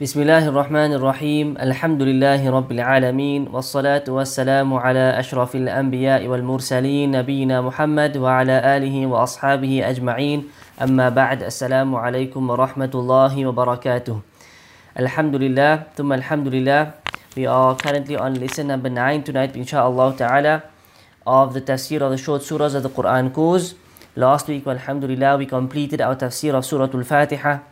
بسم الله الرحمن الرحيم الحمد لله رب العالمين والصلاة والسلام على أشرف الأنبياء والمرسلين نبينا محمد وعلى آله وأصحابه أجمعين أما بعد السلام عليكم ورحمة الله وبركاته الحمد لله ثم الحمد لله We are currently on lesson number 9 tonight inshallah ta'ala of the tafsir of the short surahs of the Quran course. Last week, alhamdulillah, we completed our tafsir of Surah Al-Fatiha.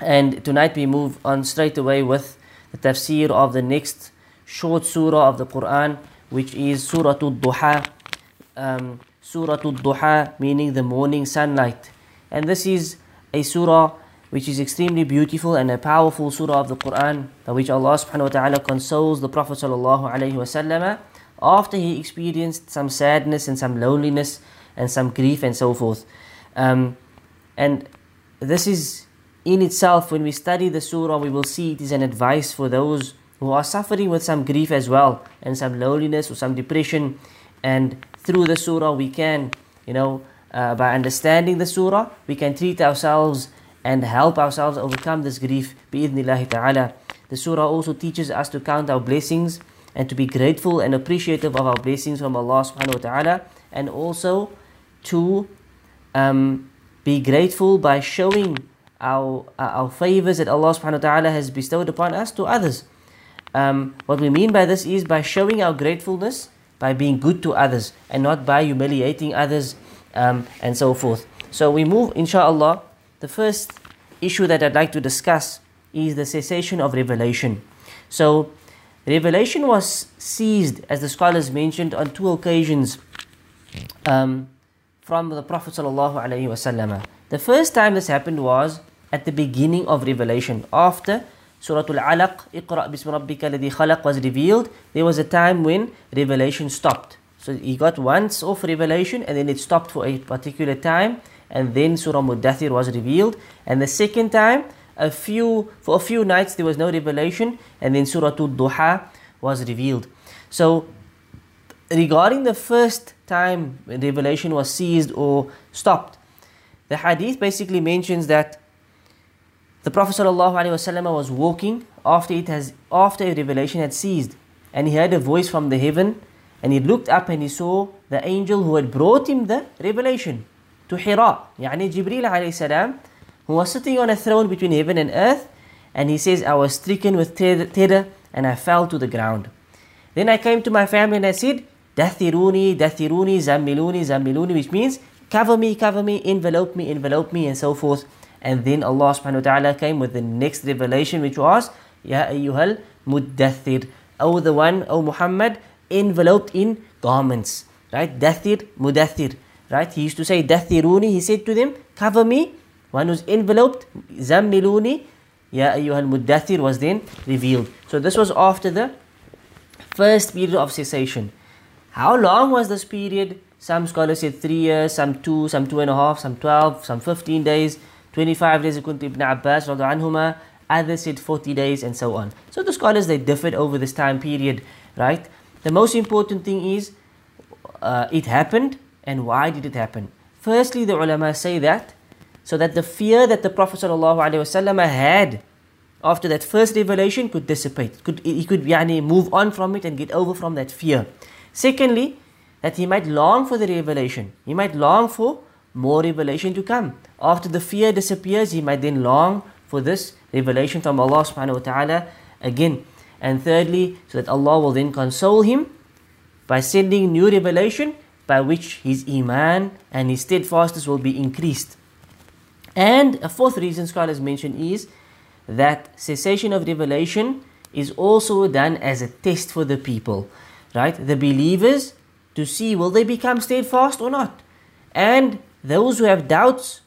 And tonight we move on straight away with the tafsir of the next short surah of the Quran, which is Surah Al-Duha. Um, surah Al-Duha meaning the morning sunlight. And this is a surah which is extremely beautiful and a powerful surah of the Quran, by which Allah subhanahu wa ta'ala consoles the Prophet after he experienced some sadness and some loneliness and some grief and so forth. Um, and this is in itself, when we study the surah, we will see it is an advice for those who are suffering with some grief as well, and some loneliness or some depression. And through the surah, we can, you know, uh, by understanding the surah, we can treat ourselves and help ourselves overcome this grief. Bi'idhnillahi ta'ala. The surah also teaches us to count our blessings and to be grateful and appreciative of our blessings from Allah subhanahu wa ta'ala, and also to um, be grateful by showing our, our favors that Allah subhanahu wa ta'ala has bestowed upon us to others. Um, what we mean by this is by showing our gratefulness by being good to others and not by humiliating others um, and so forth. So we move, inshallah. The first issue that I'd like to discuss is the cessation of revelation. So, revelation was ceased, as the scholars mentioned, on two occasions um, from the Prophet. The first time this happened was at the beginning of revelation. After Surah Al-Alaq, Iqra bismi rabbika ladhi khalaq was revealed, there was a time when revelation stopped. So he got once off revelation and then it stopped for a particular time and then Surah Muddathir was revealed and the second time a few for a few nights there was no revelation and then Surah Al-Duha was revealed. So regarding the first time revelation was seized or stopped, the hadith basically mentions that the Prophet ﷺ was walking after it has after a revelation had ceased, and he heard a voice from the heaven, and he looked up and he saw the angel who had brought him the revelation to Hira, yani عليه alayhi who was sitting on a throne between heaven and earth, and he says, I was stricken with terror and I fell to the ground. Then I came to my family and I said, Dathiruni, Dathiruni, Zamiluni, Zamiluni, which means cover me, cover me, envelope me, envelope me, and so forth. And then Allah subhanahu wa ta'ala came with the next revelation, which was, Ya ayyuhal muddathir. O the one, O Muhammad, enveloped in garments. Right? Dathir, mudathir. Right? He used to say, Dathiruni. He said to them, cover me. One who's enveloped, Zammiluni. Ya ayyuhal muddathir was then revealed. So this was after the first period of cessation. How long was this period? Some scholars said three years, some two, some two and a half, some 12, some 15 days. 25 days according to Ibn Abbas anhuma, others said 40 days and so on. So the scholars they differed over this time period, right? The most important thing is uh, it happened and why did it happen? Firstly, the ulama say that so that the fear that the Prophet had after that first revelation could dissipate. Could he could yani, move on from it and get over from that fear. Secondly, that he might long for the revelation. He might long for more revelation to come. After the fear disappears, he might then long for this revelation from Allah subhanahu wa ta'ala again. And thirdly, so that Allah will then console him by sending new revelation by which his iman and his steadfastness will be increased. And a fourth reason scholars mention is that cessation of revelation is also done as a test for the people, right? The believers to see will they become steadfast or not. And those who have doubts,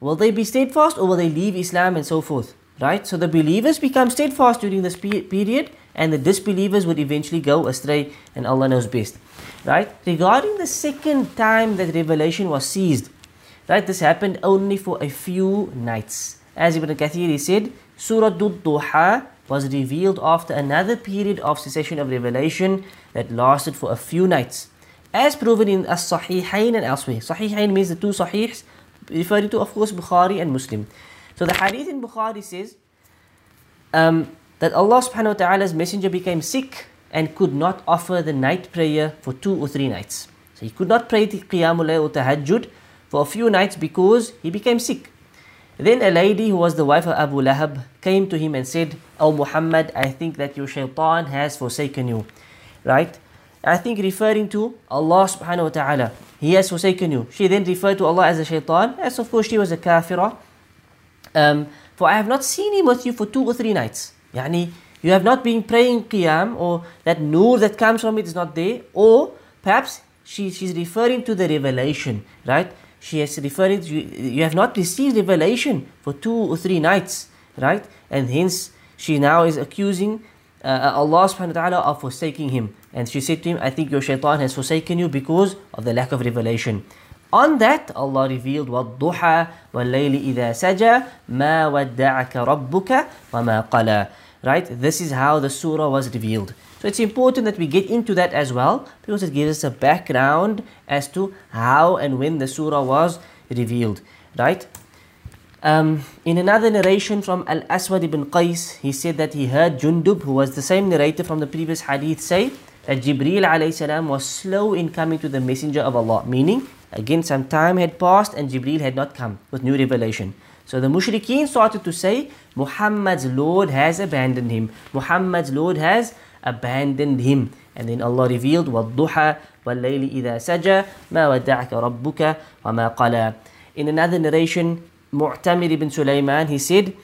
will they be steadfast or will they leave Islam and so forth? Right? So the believers become steadfast during this period and the disbelievers would eventually go astray and Allah knows best. Right? Regarding the second time that revelation was seized, right, this happened only for a few nights. As Ibn Kathir said, Surah Duha was revealed after another period of cessation of revelation that lasted for a few nights as proven in As-Sahihain and elsewhere. Sahihain means the two Sahihs, referring to, of course, Bukhari and Muslim. So the hadith in Bukhari says um, that Allah subhanahu wa ta'ala's messenger became sick and could not offer the night prayer for two or three nights. So he could not pray the Qiyamul or Tahajjud for a few nights because he became sick. Then a lady who was the wife of Abu Lahab came to him and said, Oh Muhammad, I think that your shaitan has forsaken you. Right? I think referring to Allah subhanahu wa ta'ala. He has forsaken you. She then referred to Allah as a shaitan, as of course she was a kafira. Um, for I have not seen him with you for two or three nights. Yani, you have not been praying qiyam, or that nur that comes from it is not there, or perhaps she, she's referring to the revelation, right? She is referring to you, you have not received revelation for two or three nights, right? And hence she now is accusing uh, Allah subhanahu wa ta'ala of forsaking him. And she said to him, I think your shaitan has forsaken you because of the lack of revelation. On that, Allah revealed, وَالضُّحَى وَاللَّيْلِ إِذَا سَجَى مَا وَدَّعَكَ رَبُّكَ وَمَا قَلَى Right? This is how the surah was revealed. So it's important that we get into that as well because it gives us a background as to how and when the surah was revealed. Right? Um, in another narration from Al Aswad ibn Qais, he said that he heard Jundub, who was the same narrator from the previous hadith, say that Jibreel salam was slow in coming to the Messenger of Allah, meaning again some time had passed and Jibreel had not come with new revelation. So the mushrikeen started to say, Muhammad's Lord has abandoned him. Muhammad's Lord has abandoned him. And then Allah revealed, وَالضُّحَى وَاللَّيْلِ إِذَا سَجَى مَا وَدَّعَكَ رَبُّكَ وَمَا قَلَى In another narration, Mu'tamir ibn Sulaiman, he said,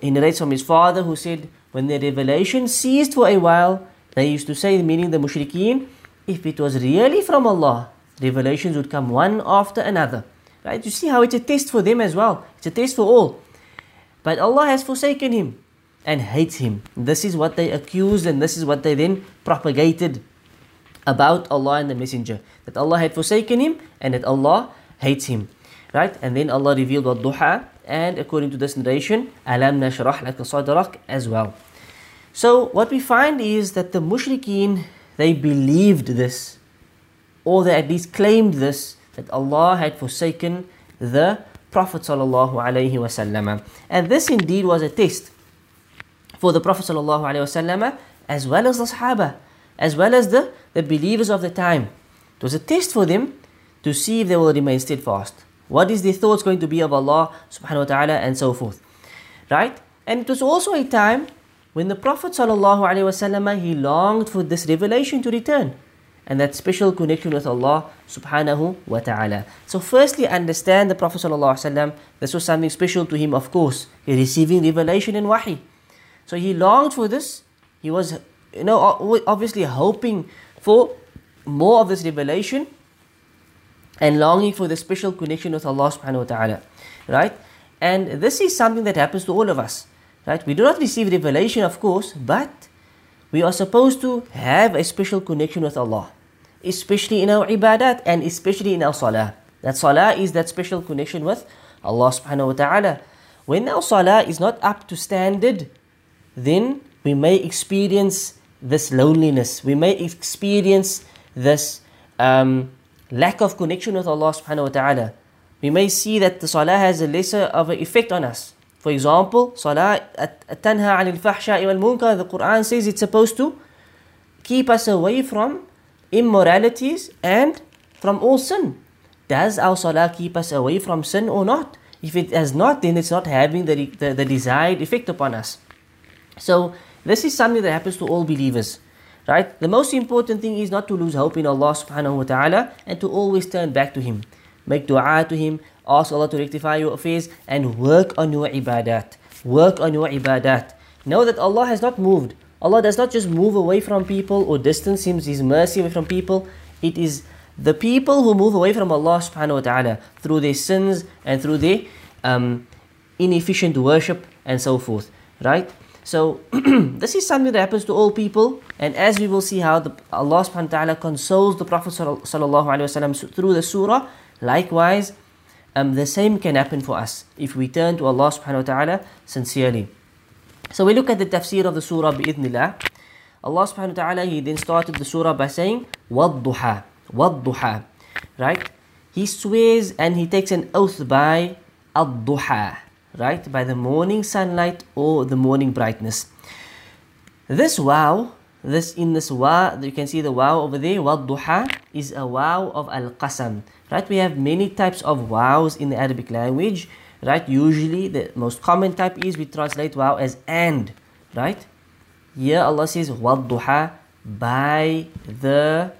he narrates from his father who said, when the revelation ceased for a while, they used to say, meaning the mushrikeen, if it was really from Allah, revelations would come one after another. Right? You see how it's a test for them as well. It's a test for all. But Allah has forsaken him and hates him. This is what they accused and this is what they then propagated about Allah and the Messenger. That Allah had forsaken him and that Allah hates him. Right? And then Allah revealed wad-duha and according to this narration, alam nashrah as well. So what we find is that the mushrikeen they believed this or they at least claimed this that Allah had forsaken the Prophet sallallahu alaihi wasallam. And this indeed was a test for the Prophet sallallahu alaihi wasallam as well as the Sahaba, as well as the, the believers of the time. It was a test for them to see if they will remain steadfast. What is the thoughts going to be of Allah subhanahu wa ta'ala and so forth. Right? And it was also a time when the Prophet sallallahu alaihi wasallam he longed for this revelation to return and that special connection with Allah subhanahu wa ta'ala. So firstly understand the Prophet sallallahu alaihi wasallam, this was something special to him of course, he receiving revelation and wahi. So he longed for this, he was you know obviously hoping for more of this revelation and longing for the special connection with Allah subhanahu wa ta'ala. Right? And this is something that happens to all of us. Right? We do not receive revelation of course, but we are supposed to have a special connection with Allah, especially in our ibadat and especially in our salah. That salah is that special connection with Allah subhanahu wa ta'ala. When our salah is not up to standard, then we may experience this loneliness. We may experience this um, lack of connection with Allah subhanahu wa ta'ala. We may see that the salah has a lesser of an effect on us. For example, Salah tanha anil fahsha'i wal munkar, the Quran says it's supposed to keep us away from immoralities and from all sin. Does our Salah keep us away from sin or not? If it has not, then it's not having the, the, the desired effect upon us. So, this is something that happens to all believers. Right? The most important thing is not to lose hope in Allah subhanahu wa ta'ala and to always turn back to Him. Make dua to Him, Ask Allah to rectify your affairs and work on your ibadat. Work on your ibadat. Know that Allah has not moved. Allah does not just move away from people or distance Him, His mercy away from people. It is the people who move away from Allah subhanahu wa ta'ala through their sins and through their um, inefficient worship and so forth. Right? So this is something that happens to all people, and as we will see how the, Allah subhanahu wa ta'ala consoles the Prophet sallallahu alaihi wasallam through the surah, likewise um, the same can happen for us if we turn to Allah subhanahu wa ta'ala sincerely. So we look at the tafsir of the surah bi'idhnillah. Allah subhanahu wa ta'ala, he then started the surah by saying, وَالضُّحَى وَالضُّحَى Right? He swears and he takes an oath by ad-duha. right? By the morning sunlight or the morning brightness. This waw, this in this waw, you can see the waw over there, duha is a waw of al-qasam. Right? We have many types of waws in the Arabic language. Right? Usually the most common type is we translate waw as and. Right? Here Allah says duha by the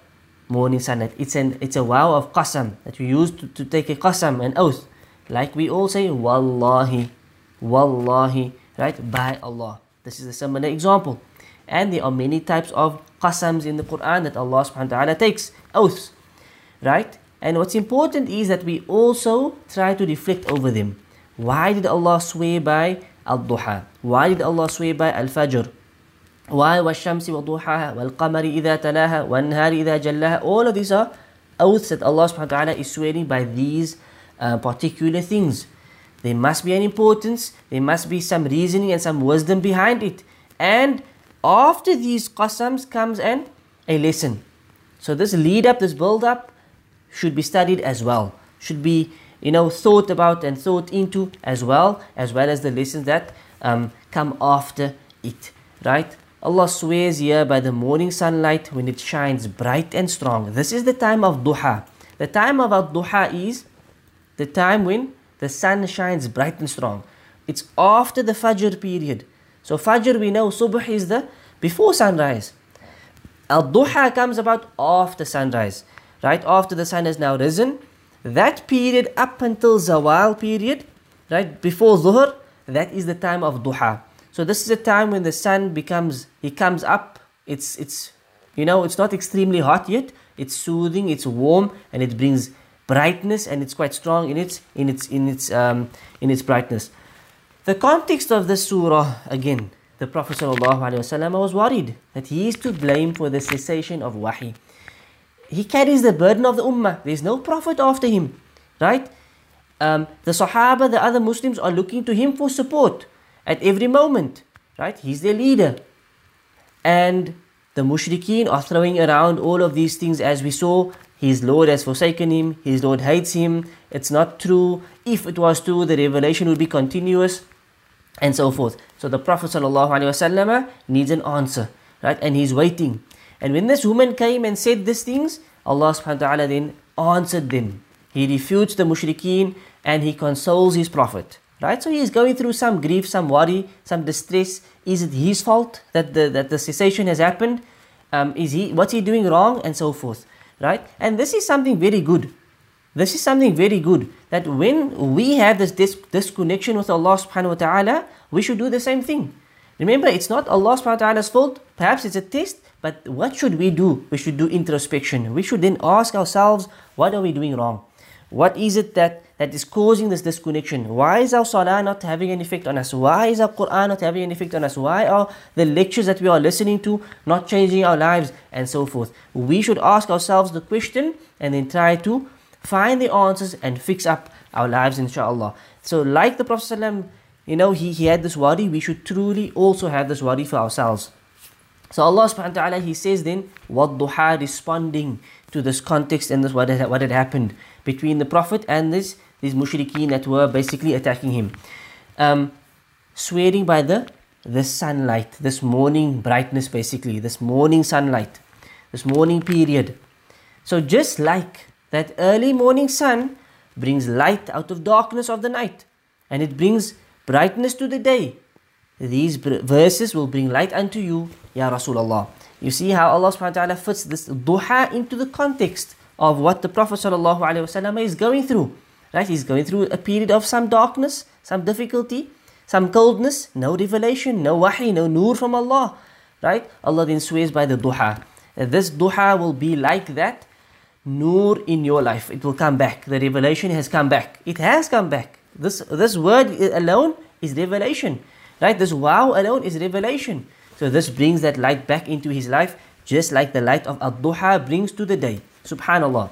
morning sunlight. It's an it's a waw of qasam that we use to, to take a qasam, an oath. Like we all say, Wallahi, Wallahi, right? By Allah. This is a similar example. And there are many types of qasams in the Quran that Allah subhanahu wa ta'ala takes, oaths, right? And what's important is that we also try to reflect over them. Why did Allah swear by Al-Duha? Why did Allah swear by Al-Fajr? Why was Shamsi wa Duhaha, wal Qamari idha talaha, wan Nahari idha jallaha? All of these are oaths that Allah subhanahu wa ta'ala is swearing by these uh, particular things. There must be an importance, there must be some reasoning and some wisdom behind it. And after these qasams comes an, a lesson. So this lead up, this build up should be studied as well. Should be, you know, thought about and thought into as well, as well as the lessons that um, come after it. Right? Allah swears here by the morning sunlight when it shines bright and strong. This is the time of duha. The time of our duha is the time when the sun shines bright and strong. It's after the Fajr period. So Fajr we know Subh is the before sunrise. Al-Duha comes about after sunrise. Right after the sun has now risen. That period up until Zawal period, right before Zuhr, that is the time of Duha. So this is a time when the sun becomes, he comes up. It's, it's, you know, it's not extremely hot yet. It's soothing, it's warm, and it brings brightness, and it's quite strong in its, in its, in its, um, in its brightness. The context of the surah, again, the Prophet ﷺ was worried that he is to blame for the cessation of wahi. He carries the burden of the ummah. There's no prophet after him, right? Um, the Sahaba, the other Muslims are looking to him for support at every moment, right? He's their leader. And the mushrikeen are throwing around all of these things as we saw. His Lord has forsaken him, his Lord hates him, it's not true. If it was true, the revelation would be continuous and so forth. So the Prophet ﷺ needs an answer, right? And he's waiting. And when this woman came and said these things, Allah subhanahu wa ta'ala then answered them. He refutes the mushrikeen and he consoles his Prophet. Right? So he is going through some grief, some worry, some distress. Is it his fault that the, that the cessation has happened? Um, is he what's he doing wrong? And so forth. Right? And this is something very good. This is something very good that when we have this, this, this connection with Allah subhanahu wa ta'ala, we should do the same thing. Remember, it's not Allah subhanahu wa ta'ala's fault. Perhaps it's a test, but what should we do? We should do introspection. We should then ask ourselves, what are we doing wrong? What is it that, that is causing this disconnection? Why is our salah not having an effect on us? Why is our Quran not having an effect on us? Why are the lectures that we are listening to not changing our lives? And so forth. We should ask ourselves the question and then try to find the answers and fix up our lives inshallah so like the prophet you know he, he had this worry we should truly also have this worry for ourselves so allah subhanahu wa ta'ala he says then wad-duha responding to this context and this what had, what had happened between the prophet and this these mushrikeen that were basically attacking him um, swearing by the the sunlight this morning brightness basically this morning sunlight this morning period so just like that early morning sun brings light out of darkness of the night and it brings brightness to the day. These verses will bring light unto you, Ya Rasulullah. You see how Allah subhanahu wa ta'ala fits this duha into the context of what the Prophet wasallam is going through. Right? He's going through a period of some darkness, some difficulty, some coldness, no revelation, no wahi, no nur from Allah. Right? Allah then swears by the duha. This duha will be like that nur in your life. It will come back. The revelation has come back. It has come back. This, this word alone is revelation. Right? This waw alone is revelation. So this brings that light back into his life, just like the light of Ad-Duha brings to the day. Subhanallah.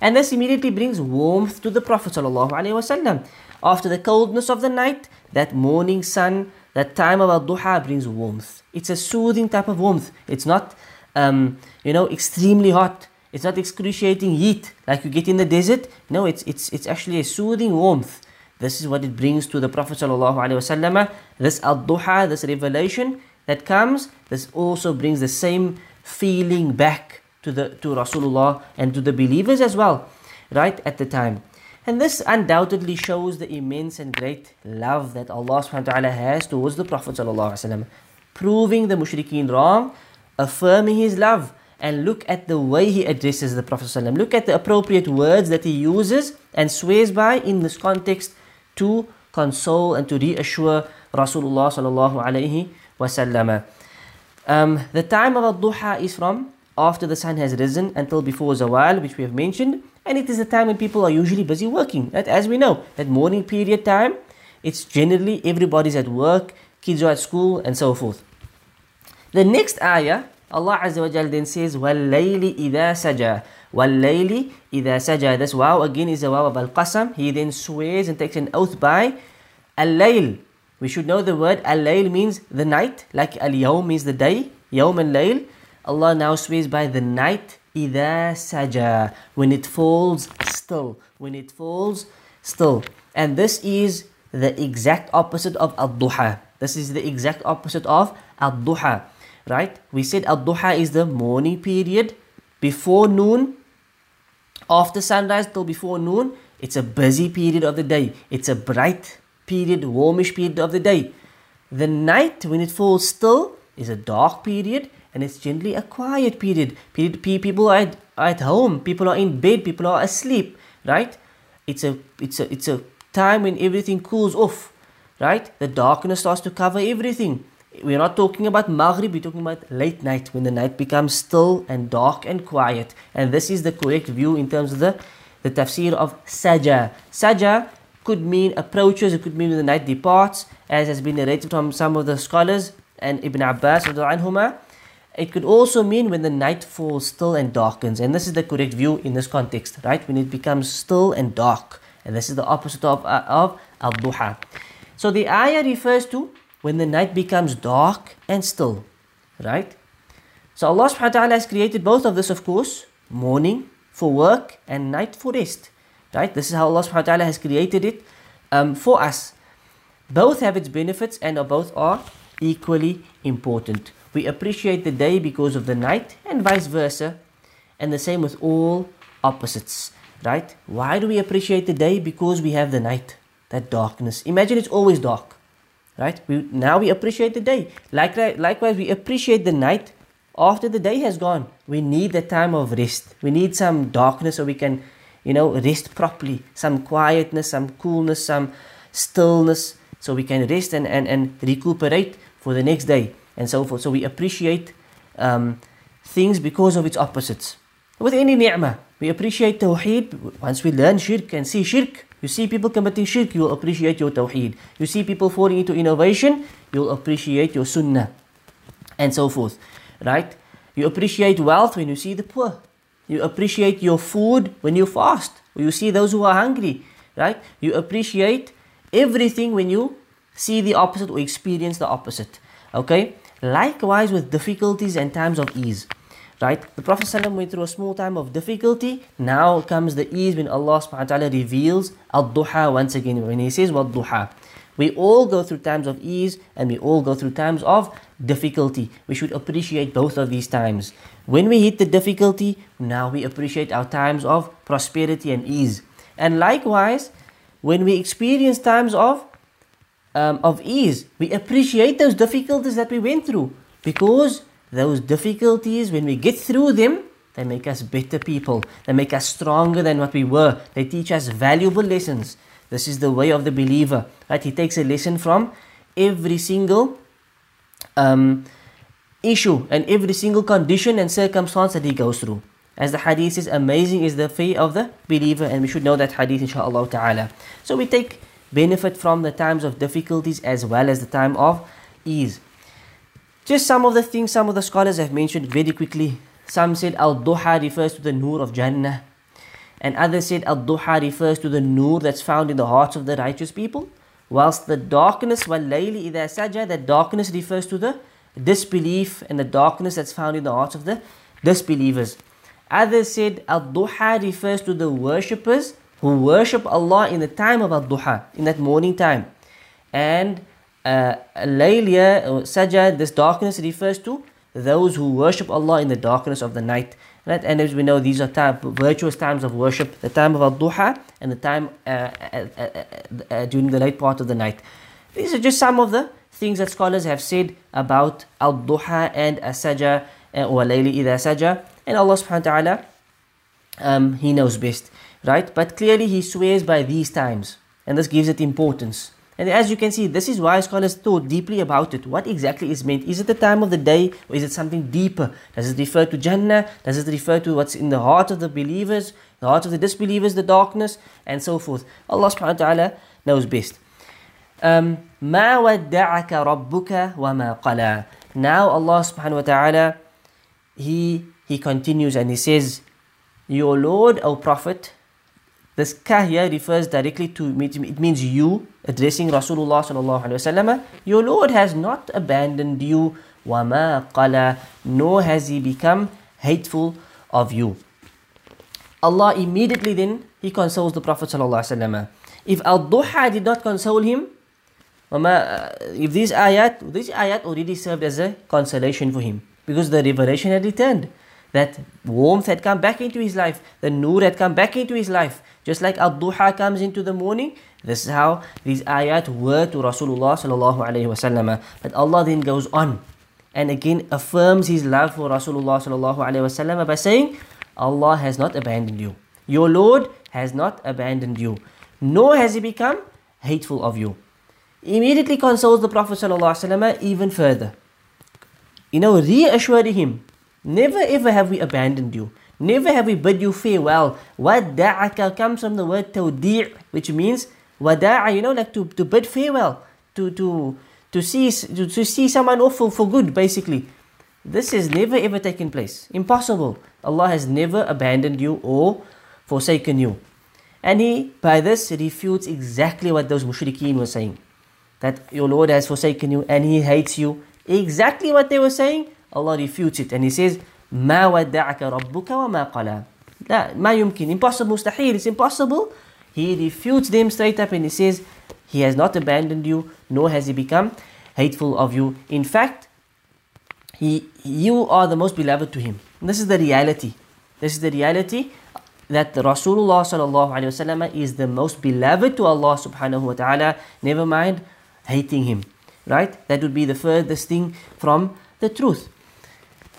And this immediately brings warmth to the Prophet ﷺ. After the coldness of the night, that morning sun, that time of Ad-Duha brings warmth. It's a soothing type of warmth. It's not, um, you know, extremely hot. It's not excruciating heat like you get in the desert. No, it's, it's, it's actually a soothing warmth This is what it brings to the Prophet ﷺ. This ad-duha, this revelation that comes, this also brings the same feeling back to the to Rasulullah and to the believers as well, right at the time. And this undoubtedly shows the immense and great love that Allah subhanahu wa ta'ala has towards the Prophet ﷺ, proving the mushrikeen wrong, affirming his love, and look at the way he addresses the Prophet ﷺ. Look at the appropriate words that he uses and swears by in this context to console and to reassure Rasulullah sallallahu alaihi wasallam. Um, the time of al-duha is from after the sun has risen until before zawal which we have mentioned. And it is a time when people are usually busy working. That as we know that morning period time it's generally everybody's at work kids are at school and so forth. The next ayah Allah Azza wa Jal then says وَاللَّيْلِ إِذَا سَجَى وَاللَّيْلِ إِذَا سَجَى This waw again is a waw of Al-Qasam. He then swears and takes an oath by Al-Layl. We should know the word Al-Layl means the night Like Al-Yawm means the day Yawm and Layl. Allah now swears by the night, إِذَا سَجَى When it falls still. When it falls still. And this is the exact opposite of al-duha. This is the exact opposite of al-duha. Right? We said al-duha is the morning period before noon after sunrise till before noon, it's a busy period of the day. It's a bright period, warmish period of the day. The night, when it falls still, is a dark period and it's generally a quiet period. period People are at, at home, people are in bed, people are asleep, right? It's a it's a it's a time when everything cools off, right? The darkness starts to cover everything. We're not talking about Maghrib, we're talking about late night when the night becomes still and dark and quiet. And this is the correct view in terms of the, the tafsir of Saja. Saja could mean approaches, it could mean when the night departs, as has been narrated from some of the scholars and Ibn Abbas. Anhuma. It could also mean when the night falls still and darkens. And this is the correct view in this context, right? When it becomes still and dark. And this is the opposite of, uh, of al-duha. So the ayah refers to when the night becomes dark and still, right? So Allah subhanahu wa ta'ala has created both of this, of course, morning for work and night for rest, right? This is how Allah subhanahu wa ta'ala has created it um, for us. Both have its benefits and are both are equally important. We appreciate the day because of the night and vice versa, and the same with all opposites, right? Why do we appreciate the day? Because we have the night, that darkness. Imagine it's always dark right? We now we appreciate the day. Like likewise we appreciate the night after the day has gone. We need the time of rest. We need some darkness so we can you know rest properly. Some quietness some coolness some stillness so we can rest and and, and recuperate for the next day and so forth so we appreciate um, things because of its opposites with any ni'mah we appreciate tawheed once we learn shirk and see shirk you see people committing shirk, you'll appreciate your tawheed. You see people falling into innovation, you'll appreciate your sunnah. And so forth. Right? You appreciate wealth when you see the poor. You appreciate your food when you fast. Or you see those who are hungry. Right? You appreciate everything when you see the opposite or experience the opposite. Okay? Likewise with difficulties and times of ease. Right? The Prophet ﷺ went through a small time of difficulty. Now comes the ease when Allah subhanahu wa ta'ala reveals al-duha once again. When He says wal-duha. We all go through times of ease and we all go through times of difficulty. We should appreciate both of these times. When we hit the difficulty, now we appreciate our times of prosperity and ease. And likewise, when we experience times of um, of ease, we appreciate those difficulties that we went through because those difficulties, when we get through them, they make us better people. They make us stronger than what we were. They teach us valuable lessons. This is the way of the believer. Right? He takes a lesson from every single um, issue and every single condition and circumstance that he goes through. As the hadith is amazing is the faith of the believer, and we should know that hadith inshallah ta'ala. So we take benefit from the times of difficulties as well as the time of ease. Just some of the things some of the scholars have mentioned very quickly. Some said Al Duha refers to the Nur of Jannah, and others said Al Duha refers to the Nur that's found in the hearts of the righteous people, whilst the darkness, wal layli idha saja, that darkness refers to the disbelief and the darkness that's found in the hearts of the disbelievers. Others said Al Duha refers to the worshippers who worship Allah in the time of al-duha, in that morning time. And uh, laylia, or this darkness refers to those who worship Allah in the darkness of the night. Right? And as we know, these are time, virtuous times of worship, the time of al-duha and the time uh, uh, uh, uh, during the late part of the night. These are just some of the things that scholars have said about al-duha and as-saja or layli idha saja. And Allah subhanahu wa ta'ala, um, He knows best Right? But clearly He swears by these times. And this gives it importance. And as you can see, this is why scholars thought deeply about it. What exactly is meant? Is it the time of the day or is it something deeper? Does it refer to Jannah? Does it refer to what's in the heart of the believers, the heart of the disbelievers, the darkness, and so forth? Allah subhanahu wa ta'ala knows best. Um, ما ودعك ربك وما قلى. Now Allah subhanahu wa ta'ala, He He continues and He says, Your Lord, O Prophet, this ka here refers directly to, it means you, addressing Rasulullah sallallahu alaihi wasallam. Your Lord has not abandoned you, wama qala, nor has he become hateful of you. Allah immediately then, he consoles the Prophet sallallahu alaihi wasallam. If al-duha did not console him, uh, if these ayat, this ayat already served as a consolation for him because the revelation had returned that warmth had come back into his life, the nur had come back into his life. Just like al-duha comes into the morning, this is how these ayat were to Rasulullah sallallahu alayhi wasallam. But Allah then goes on and again affirms his love for Rasulullah sallallahu alayhi wasallam by saying, Allah has not abandoned you. Your Lord has not abandoned you, nor has he become hateful of you. Immediately consoles the Prophet even further. You know, reassuring him Never ever have we abandoned you. Never have we bid you farewell. Wada'aka comes from the word tawdi' which means wada'a, you know, like to, to bid farewell, to to to see to, to see someone off for, for good, basically. This has never ever taken place. Impossible. Allah has never abandoned you or forsaken you. And he, by this, refutes exactly what those mushrikeen were saying. That your Lord has forsaken you and he hates you. Exactly what they were saying, Allah refutes it and He says, ما ودعك ربك وما قلى. لا ما يمكن impossible مستحيل it's impossible he refutes them straight up and he says he has not abandoned you nor has he become hateful of you in fact he you are the most beloved to him and this is the reality this is the reality that Rasulullah sallallahu alaihi wasallam is the most beloved to Allah subhanahu wa ta'ala never mind hating him right that would be the furthest thing from the truth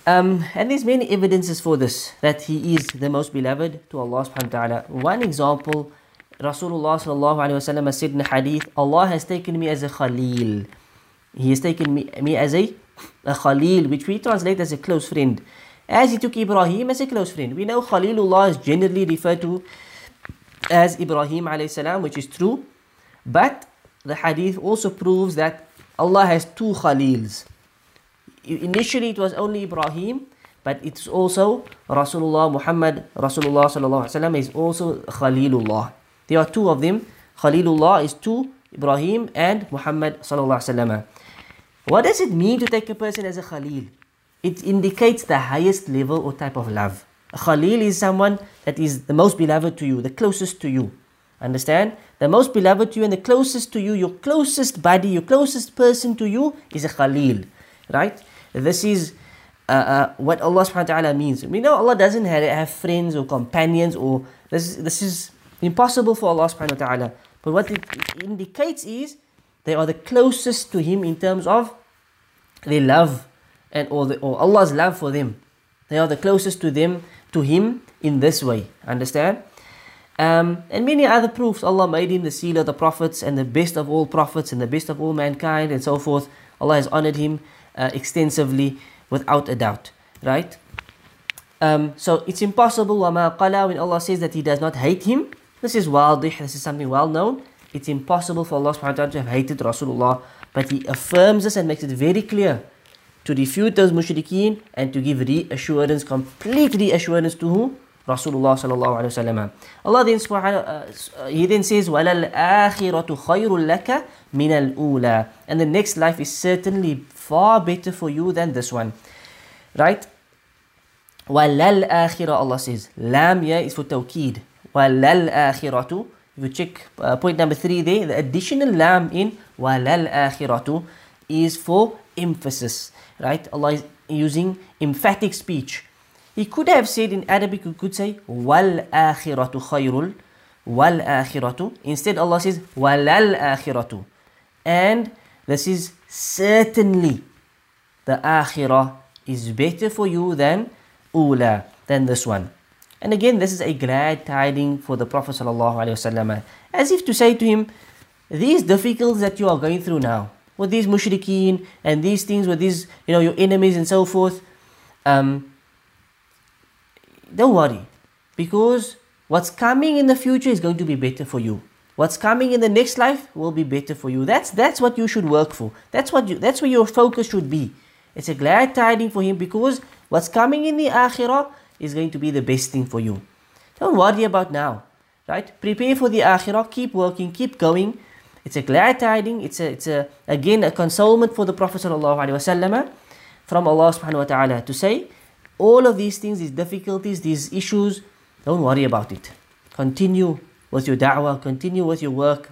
um, and there's many evidences for this that he is the most beloved to Allah subhanahu wa ta'ala. One example, Rasulullah sallallahu alayhi said in a hadith, Allah has taken me as a khalil. He has taken me, me as a, a khalil, which we translate as a close friend. As he took Ibrahim as a close friend. We know Khalilullah is generally referred to as Ibrahim alayhi salam, which is true. But the hadith also proves that Allah has two khalils initially it was only Ibrahim, but it's also Rasulullah Muhammad Rasulullah sallallahu alaihi wasallam is also Khalilullah. There are two of them. Khalilullah is two, Ibrahim and Muhammad sallallahu alaihi wasallam. What does it mean to take a person as a Khalil? It indicates the highest level or type of love. A Khalil is someone that is the most beloved to you, the closest to you. Understand? The most beloved to you and the closest to you, your closest buddy, your closest person to you is a Khalil. Right? This is uh, uh, what Allah subhanahu wa ta'ala means. We know Allah doesn't have, have friends or companions or this, this is impossible for Allah subhanahu wa ta'ala. But what it indicates is they are the closest to Him in terms of their love and or, the, or Allah's love for them. They are the closest to them to Him in this way. Understand? Um, and many other proofs. Allah made him the seal of the prophets and the best of all prophets and the best of all mankind and so forth. Allah has honored him uh, extensively without a doubt, right? Um, so it's impossible وَمَا قَلَى when Allah says that He does not hate him. This is wadih, this is something well known. It's impossible for Allah subhanahu wa ta'ala to have hated Rasulullah, but He affirms this and makes it very clear to refute those mushrikeen and to give reassurance, complete reassurance to who? Rasulullah sallallahu alayhi wasallam. Allah then subhanahu, uh, He then says, وَلَلْآخِرَةُ خَيْرٌ لَكَ مِنَ الْأُولَى And the next life is certainly far better for you than this one. Right? وَلَلْآخِرَةُ Allah says, Lam ya is for tawkeed. walal akhiratu. If you check uh, point number three there, the additional lam in walal akhiratu is for emphasis, right? Allah is using emphatic speech. He could have said in Arabic, he could say wal akhiratu khayrul wal akhiratu. Instead, Allah says walal akhiratu, and this is certainly the akhirah is better for you than ula, than this one. And again, this is a glad tiding for the Prophet ﷺ, as if to say to him, these difficulties that you are going through now, with these mushrikeen and these things with these, you know, your enemies and so forth, um, don't worry, because what's coming in the future is going to be better for you. What's coming in the next life will be better for you. That's that's what you should work for. That's what you that's where your focus should be. It's a glad tiding for him because what's coming in the akhirah is going to be the best thing for you. Don't worry about now. Right? Prepare for the akhirah, keep working, keep going. It's a glad tiding, it's a it's a again a consolement for the Prophet from Allah subhanahu wa ta'ala to say all of these things, these difficulties, these issues, don't worry about it. Continue with your da'wah, continue with your work.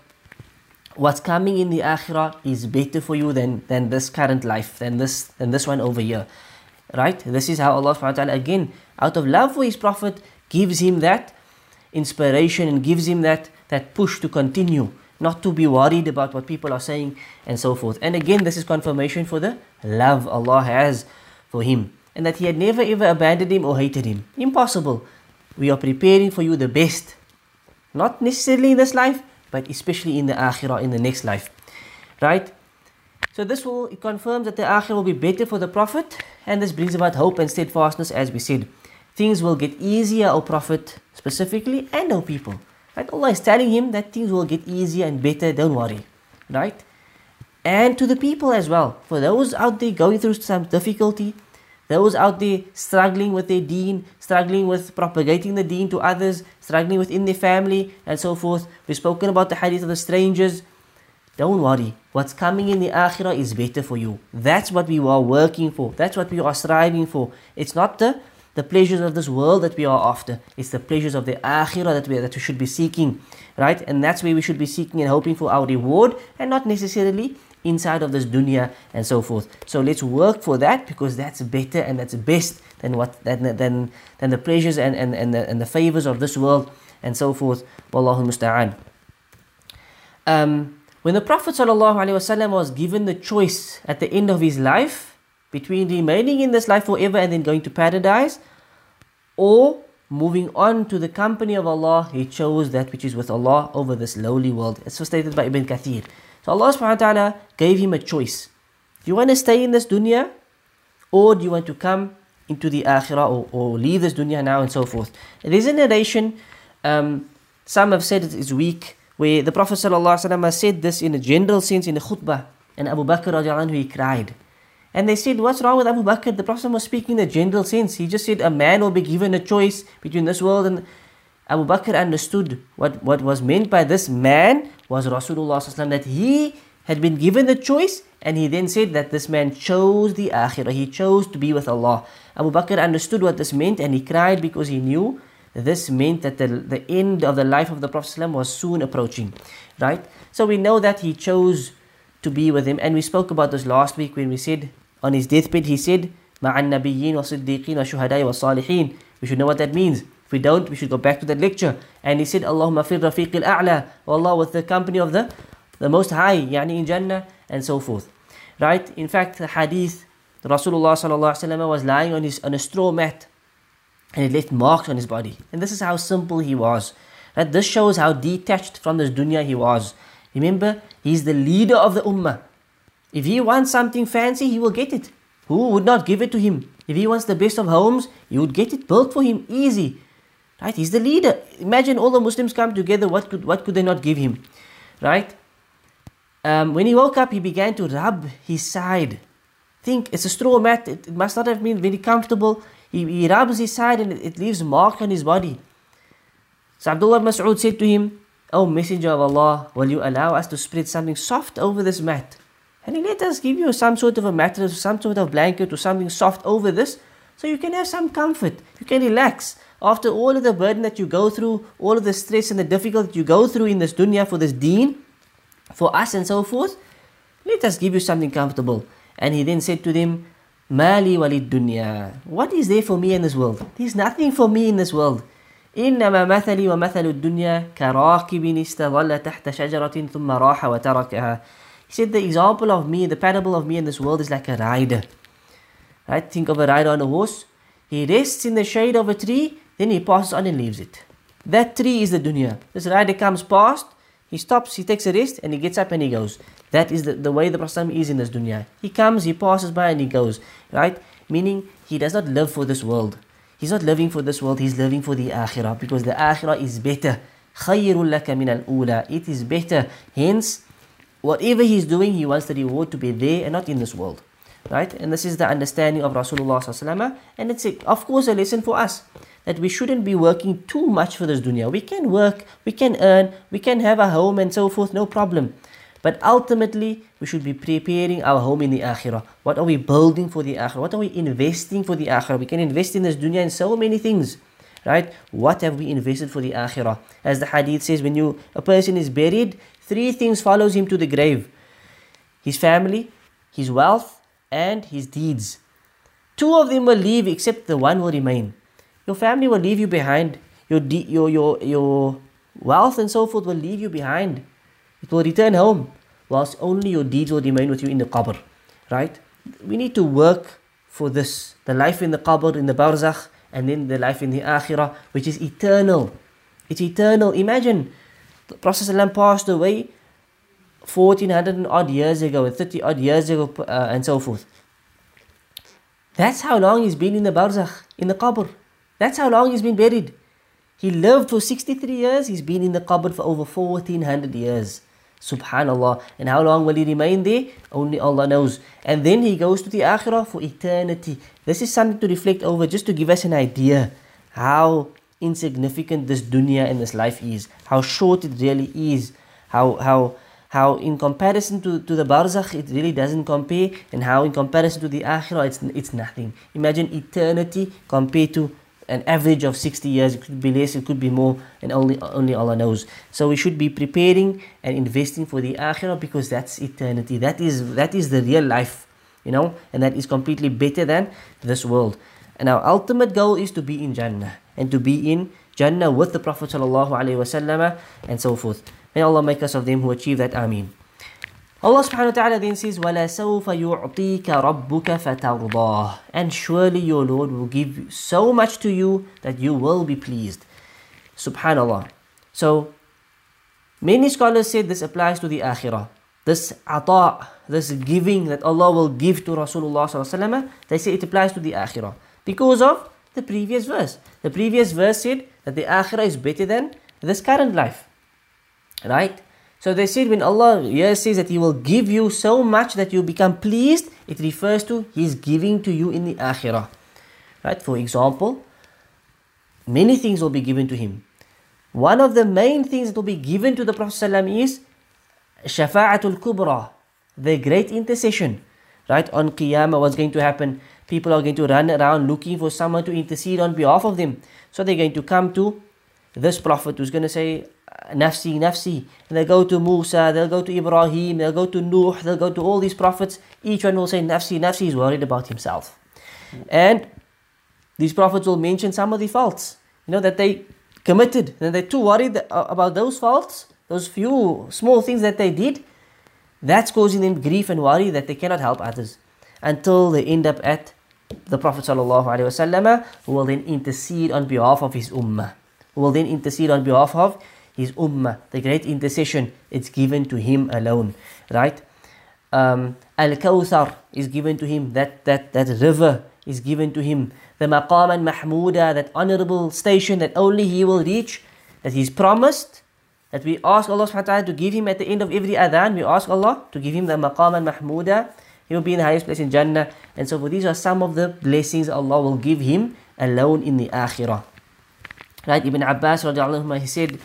What's coming in the akhirah is better for you than, than this current life, than this, than this one over here. Right? This is how Allah subhanahu wa ta'ala, again, out of love for His Prophet, gives him that inspiration and gives him that, that push to continue, not to be worried about what people are saying and so forth. And again, this is confirmation for the love Allah has for him and that He had never ever abandoned him or hated him. Impossible. We are preparing for you the best. Not necessarily in this life, but especially in the akhirah, in the next life. Right? So this will confirm that the akhirah will be better for the Prophet, and this brings about hope and steadfastness, as we said. Things will get easier, O Prophet specifically, and O people. Right? Allah is telling him that things will get easier and better, don't worry. Right? And to the people as well. For those out there going through some difficulty, those out there struggling with their deen, struggling with propagating the deen to others, struggling within their family, and so forth. We've spoken about the hadith of the strangers. Don't worry, what's coming in the akhirah is better for you. That's what we are working for, that's what we are striving for. It's not the, the pleasures of this world that we are after, it's the pleasures of the akhirah that we, that we should be seeking, right? And that's where we should be seeking and hoping for our reward, and not necessarily inside of this dunya and so forth. So let's work for that because that's better and that's best than what than than, than the pleasures and, and, and, the, and the favors of this world and so forth. Wallahu musta'an. Um, when the Prophet ﷺ was given the choice at the end of his life between remaining in this life forever and then going to paradise or moving on to the company of Allah, he chose that which is with Allah over this lowly world. It's so stated by Ibn Kathir. So Allah subhanahu wa ta'ala gave him a choice. Do you want to stay in this dunya or do you want to come into the akhirah or, or leave this dunya now and so forth? There's a narration, um, some have said it is weak, where the Prophet ﷺ said this in a general sense in a khutbah and Abu Bakr anhu, he cried. And they said, What's wrong with Abu Bakr? The Prophet was speaking in a general sense. He just said, A man will be given a choice between this world and Abu Bakr understood what, what was meant by this man was Rasulullah that he had been given the choice and he then said that this man chose the akhirah, he chose to be with Allah. Abu Bakr understood what this meant and he cried because he knew this meant that the, the end of the life of the Prophet was soon approaching. Right? So we know that he chose to be with him and we spoke about this last week when we said on his deathbed he said مع النبيين والصديقين والشهداء والصالحين We should know what that means. If we don't, we should go back to that lecture. And he said, Allahumma fir rafiq al-a'la. Allah with the company of the, the most high, yani in Jannah, and so forth. Right? In fact, the hadith, Rasulullah sallallahu was lying on, his, on a straw mat and it left marks on his body. And this is how simple he was. Right? This shows how detached from this dunya he was. Remember, he's the leader of the ummah. If he wants something fancy, he will get it. Who would not give it to him? If he wants the best of homes, he would get it built for him easy. Right? He's the leader. Imagine all the Muslims come together, what could, what could they not give him? Right? Um, when he woke up, he began to rub his side. Think, it's a straw mat, it, it must not have been very comfortable. He, he rubs his side and it, it leaves mark on his body. So Abdullah Mas'ud said to him, O Messenger of Allah, will you allow us to spread something soft over this mat? And he let us give you some sort of a mattress, some sort of blanket or something soft over this, so you can have some comfort, you can relax After all of the burden that you go through, all of the stress and the difficulty that you go through in this dunya for this deen, for us and so forth, let us give you something comfortable. And he then said to them, Mali walid dunya. What is there for me in this world? There's nothing for me in this world. إنما مثلي ومثل الدنيا كراكب استظل تحت شجرة ثم راح وتركها. He said the example of me, the parable of me in this world is like a rider. Right? Think of a rider on a horse. He rests in the shade of a tree, then he passes on and leaves it. That tree is the dunya. This rider comes past, he stops, he takes a rest, and he gets up and he goes. That is the, the way the Prophet is in this dunya. He comes, he passes by, and he goes. Right? Meaning, he does not live for this world. He's not living for this world, he's living for the akhirah because the akhirah is better. خَيْرٌ لَكَ مِنَ الْأُولَى It is better. Hence, whatever he's doing, he wants the reward to be there and not in this world. Right? And this is the understanding of Rasulullah and it's of course a lesson for us that we shouldn't be working too much for this dunya. We can work, we can earn, we can have a home and so forth, no problem. But ultimately, we should be preparing our home in the akhirah. What are we building for the akhirah? What are we investing for the akhirah? We can invest in this dunya in so many things. Right? What have we invested for the akhirah? As the hadith says, when you a person is buried, three things follows him to the grave. His family, his wealth, and his deeds. Two of them will leave, except the one will remain. Your family will leave you behind. Your, de- your, your, your wealth and so forth will leave you behind. It will return home, whilst only your deeds will remain with you in the qabr. Right? We need to work for this the life in the qabr, in the barzakh, and then the life in the akhirah, which is eternal. It's eternal. Imagine the Prophet ﷺ passed away 1400 odd years ago, 30 odd years ago, uh, and so forth. That's how long he's been in the barzakh, in the qabr. That's how long he's been buried. He lived for 63 years, he's been in the qabr for over 1400 years. Subhanallah. And how long will he remain there? Only Allah knows. And then he goes to the akhirah for eternity. This is something to reflect over just to give us an idea how insignificant this dunya and this life is, how short it really is, how how how in comparison to, to the barzakh it really doesn't compare, and how in comparison to the akhirah it's it's nothing. Imagine eternity compared to an average of 60 years, it could be less, it could be more, and only only Allah knows. So we should be preparing and investing for the akhirah because that's eternity. That is that is the real life, you know, and that is completely better than this world. And our ultimate goal is to be in Jannah and to be in Jannah with the Prophet sallallahu alaihi wasallam and so forth. May Allah make us of them who achieve that. Ameen. Allah subhanahu wa ta'ala then says, وَلَسَوْفَ يُعْطِيكَ رَبُّكَ فَتَرْضَاهُ And surely your Lord will give so much to you that you will be pleased. Subhanallah. So, many scholars said this applies to the akhirah. This ata, this giving that Allah will give to Rasulullah sallallahu they say it applies to the akhirah. Because of the previous verse. The previous verse said that the akhirah is better than this current life. Right? So they said when Allah says that He will give you so much that you become pleased, it refers to He's giving to you in the akhirah. Right? For example, many things will be given to him. One of the main things that will be given to the Prophet ﷺ is Shafa'atul Kubra, the great intercession. Right? On Qiyamah, what's going to happen? People are going to run around looking for someone to intercede on behalf of them. So they're going to come to this Prophet who's going to say, Nafsi, Nafsi. And they'll go to Musa, they'll go to Ibrahim, they'll go to Nuh, they'll go to all these prophets. Each one will say, Nafsi, Nafsi is worried about himself. And these prophets will mention some of the faults, you know, that they committed. And they're too worried about those faults, those few small things that they did. That's causing them grief and worry that they cannot help others until they end up at the Prophet ﷺ, who will then intercede on behalf of his ummah, who will then intercede on behalf of his ummah, the great intercession, it's given to him alone, right? Um, Al Kawthar is given to him, that, that, that river is given to him. The Maqam and Mahmuda, that honorable station that only he will reach, that he's promised, that we ask Allah subhanahu wa ta'ala to give him at the end of every adhan, we ask Allah to give him the Maqam and Mahmuda. He will be in the highest place in Jannah. And so, these are some of the blessings Allah will give him alone in the Akhirah. Right? Ibn Abbas, he said,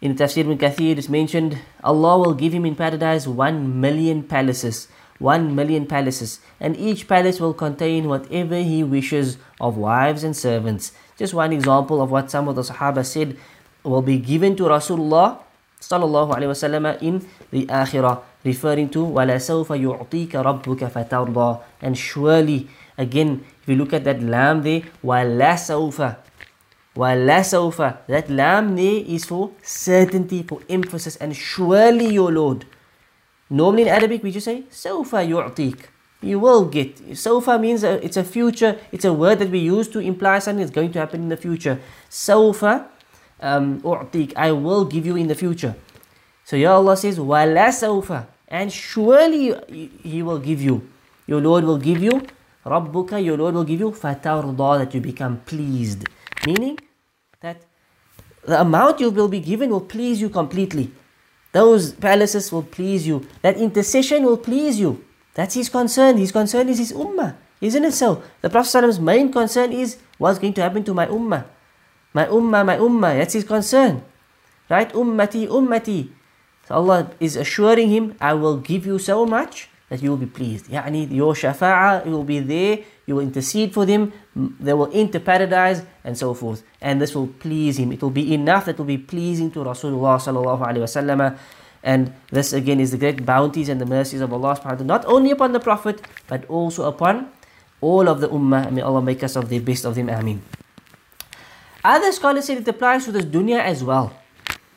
in Tafsir ibn Kathir, it's mentioned Allah will give him in paradise one million palaces. One million palaces, and each palace will contain whatever he wishes of wives and servants. Just one example of what some of the Sahaba said will be given to Rasulullah sallallahu alaihi wasallam in the akhirah referring to وَلَسَوْفَ يُعْطِيكَ رَبُّكَ فَتَرْضَى and surely again if you look at that lam there وَلَسَوْفَ while la sawfa, that lam ne is for certainty, for emphasis, and surely your Lord. Normally in Arabic we just say sawfa yu'tik. You will get. sawfa means a, it's a future, it's a word that we use to imply something that's going to happen in the future. Sawfa, um, u'tik, I will give you in the future. So Ya Allah says, wala sawfa, and surely He will give you. Your Lord will give you. Rabbuka, your Lord will give you fatarda, that you become pleased. Meaning, the amount you will be given will please you completely. Those palaces will please you. That intercession will please you. That's his concern. His concern is his ummah. Isn't it so? The Prophet's main concern is what's going to happen to my ummah. My ummah, my ummah. That's his concern. Right? Ummati, ummati. So Allah is assuring him, I will give you so much that you will be pleased. Yani your shafa'ah, you will be there, you will intercede for them, they will enter paradise and so forth. And this will please him. It will be enough that will be pleasing to Rasulullah sallallahu alayhi wa and this again is the great bounties and the mercies of Allah subhanahu wa ta'ala, not only upon the Prophet, but also upon all of the Ummah. May Allah make us of the best of them. Ameen. Other scholars say it applies to this dunya as well.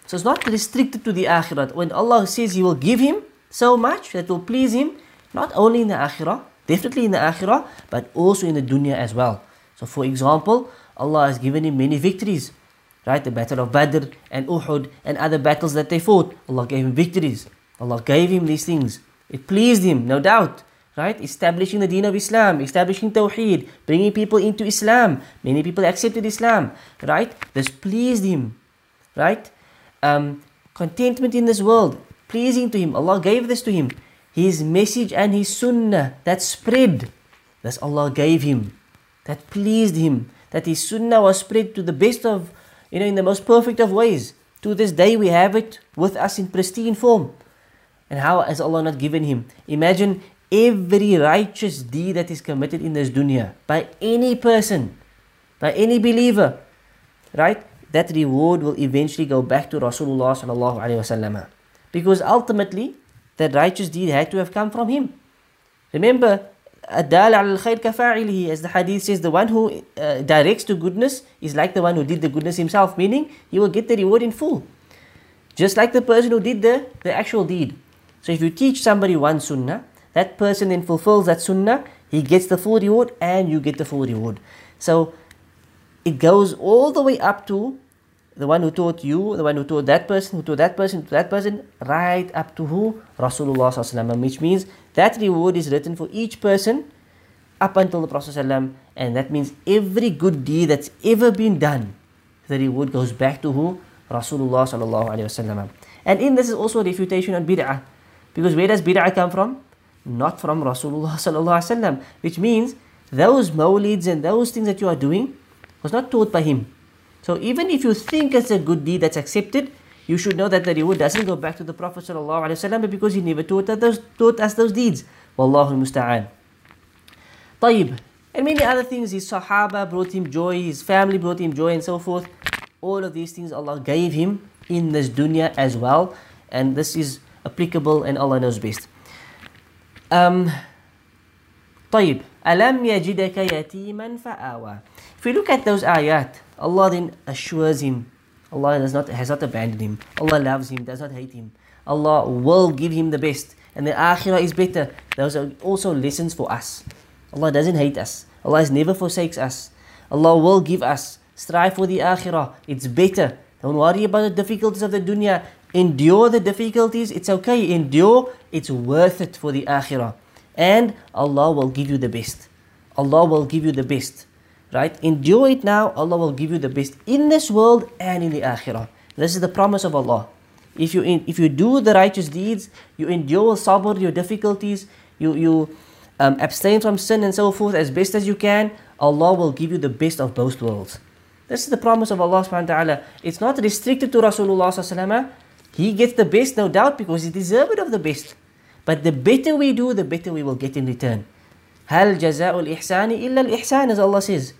So it's not restricted to the akhirat. When Allah says He will give him so much that will please him, not only in the akhirah, definitely in the akhirah, but also in the dunya as well. So for example, Allah has given him many victories. Right? The battle of Badr and Uhud and other battles that they fought. Allah gave him victories. Allah gave him these things. It pleased him, no doubt. Right? Establishing the deen of Islam, establishing Tawheed, bringing people into Islam. Many people accepted Islam. Right? This pleased him. Right? Um, contentment in this world, pleasing to him. Allah gave this to him. His message and his sunnah that spread. This Allah gave him. That pleased him. That his sunnah was spread to the best of you know, in the most perfect of ways. To this day, we have it with us in pristine form. And how has Allah not given him? Imagine every righteous deed that is committed in this dunya by any person, by any believer, right? That reward will eventually go back to Rasulullah sallallahu alaihi wasallam, because ultimately that righteous deed had to have come from him. Remember, Adal al khair kafa'ilihi, as the hadith says, the one who uh, directs to goodness is like the one who did the goodness himself, meaning he will get the reward in full. Just like the person who did the, the actual deed. So if you teach somebody one sunnah, that person then fulfills that sunnah, he gets the full reward and you get the full reward. So it goes all the way up to the one who taught you, the one who taught that person, who taught that person, to that person, right up to who? Rasulullah which means that reward is written for each person up until the Prophet and that means every good deed that's ever been done, the reward goes back to who? Rasulullah sallallahu And in this is also a refutation on bid'ah. Because where does bid'ah come from? Not from Rasulullah sallallahu which means those mawlids and those things that you are doing was not taught by him. So even if you think it's a good deed that's accepted, you should know that the reward doesn't go back to the Prophet ﷺ because he never taught us those, taught us those deeds. Wallahu musta'an. طيب. And many other things. His Sahaba brought him joy, his family brought him joy, and so forth. All of these things Allah gave him in this dunya as well. And this is applicable and Allah knows best. Um, طيب. ألم يجدك يتيما فآوى. If we look at those ayat, Allah then assures him. Allah does not, has not abandoned him. Allah loves him, does not hate him. Allah will give him the best. And the akhirah is better. Those are also lessons for us. Allah doesn't hate us. Allah never forsakes us. Allah will give us. Strive for the akhirah. It's better. Don't worry about the difficulties of the dunya. Endure the difficulties. It's okay. Endure. It's worth it for the akhirah. And Allah will give you the best. Allah will give you the best right? Endure it now, Allah will give you the best in this world and in the akhirah. This is the promise of Allah. If you in, if you do the righteous deeds, you endure sabr, your difficulties, you you um, abstain from sin and so forth as best as you can, Allah will give you the best of both worlds. This is the promise of Allah subhanahu wa ta'ala. It's not restricted to Rasulullah sallallahu He gets the best, no doubt, because he deserves it of the best. But the better we do, the better we will get in return. هل جزاء الإحسان إلا الإحسان as Allah says.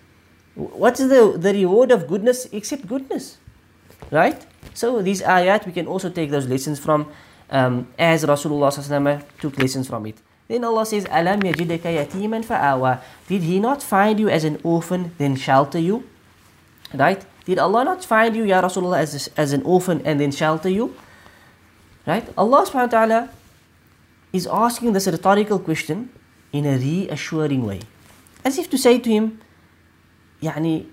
What's the, the reward of goodness except goodness? Right? So these ayat, we can also take those lessons from um, as Rasulullah took lessons from it. Then Allah says, Alam yajidaka yatiman fa'awa. Did he not find you as an orphan, then shelter you? Right? Did Allah not find you, Ya Rasulullah, as, as an orphan and then shelter you? Right? Allah subhanahu wa ta'ala is asking this rhetorical question in a reassuring way. As if to say to him, Yani,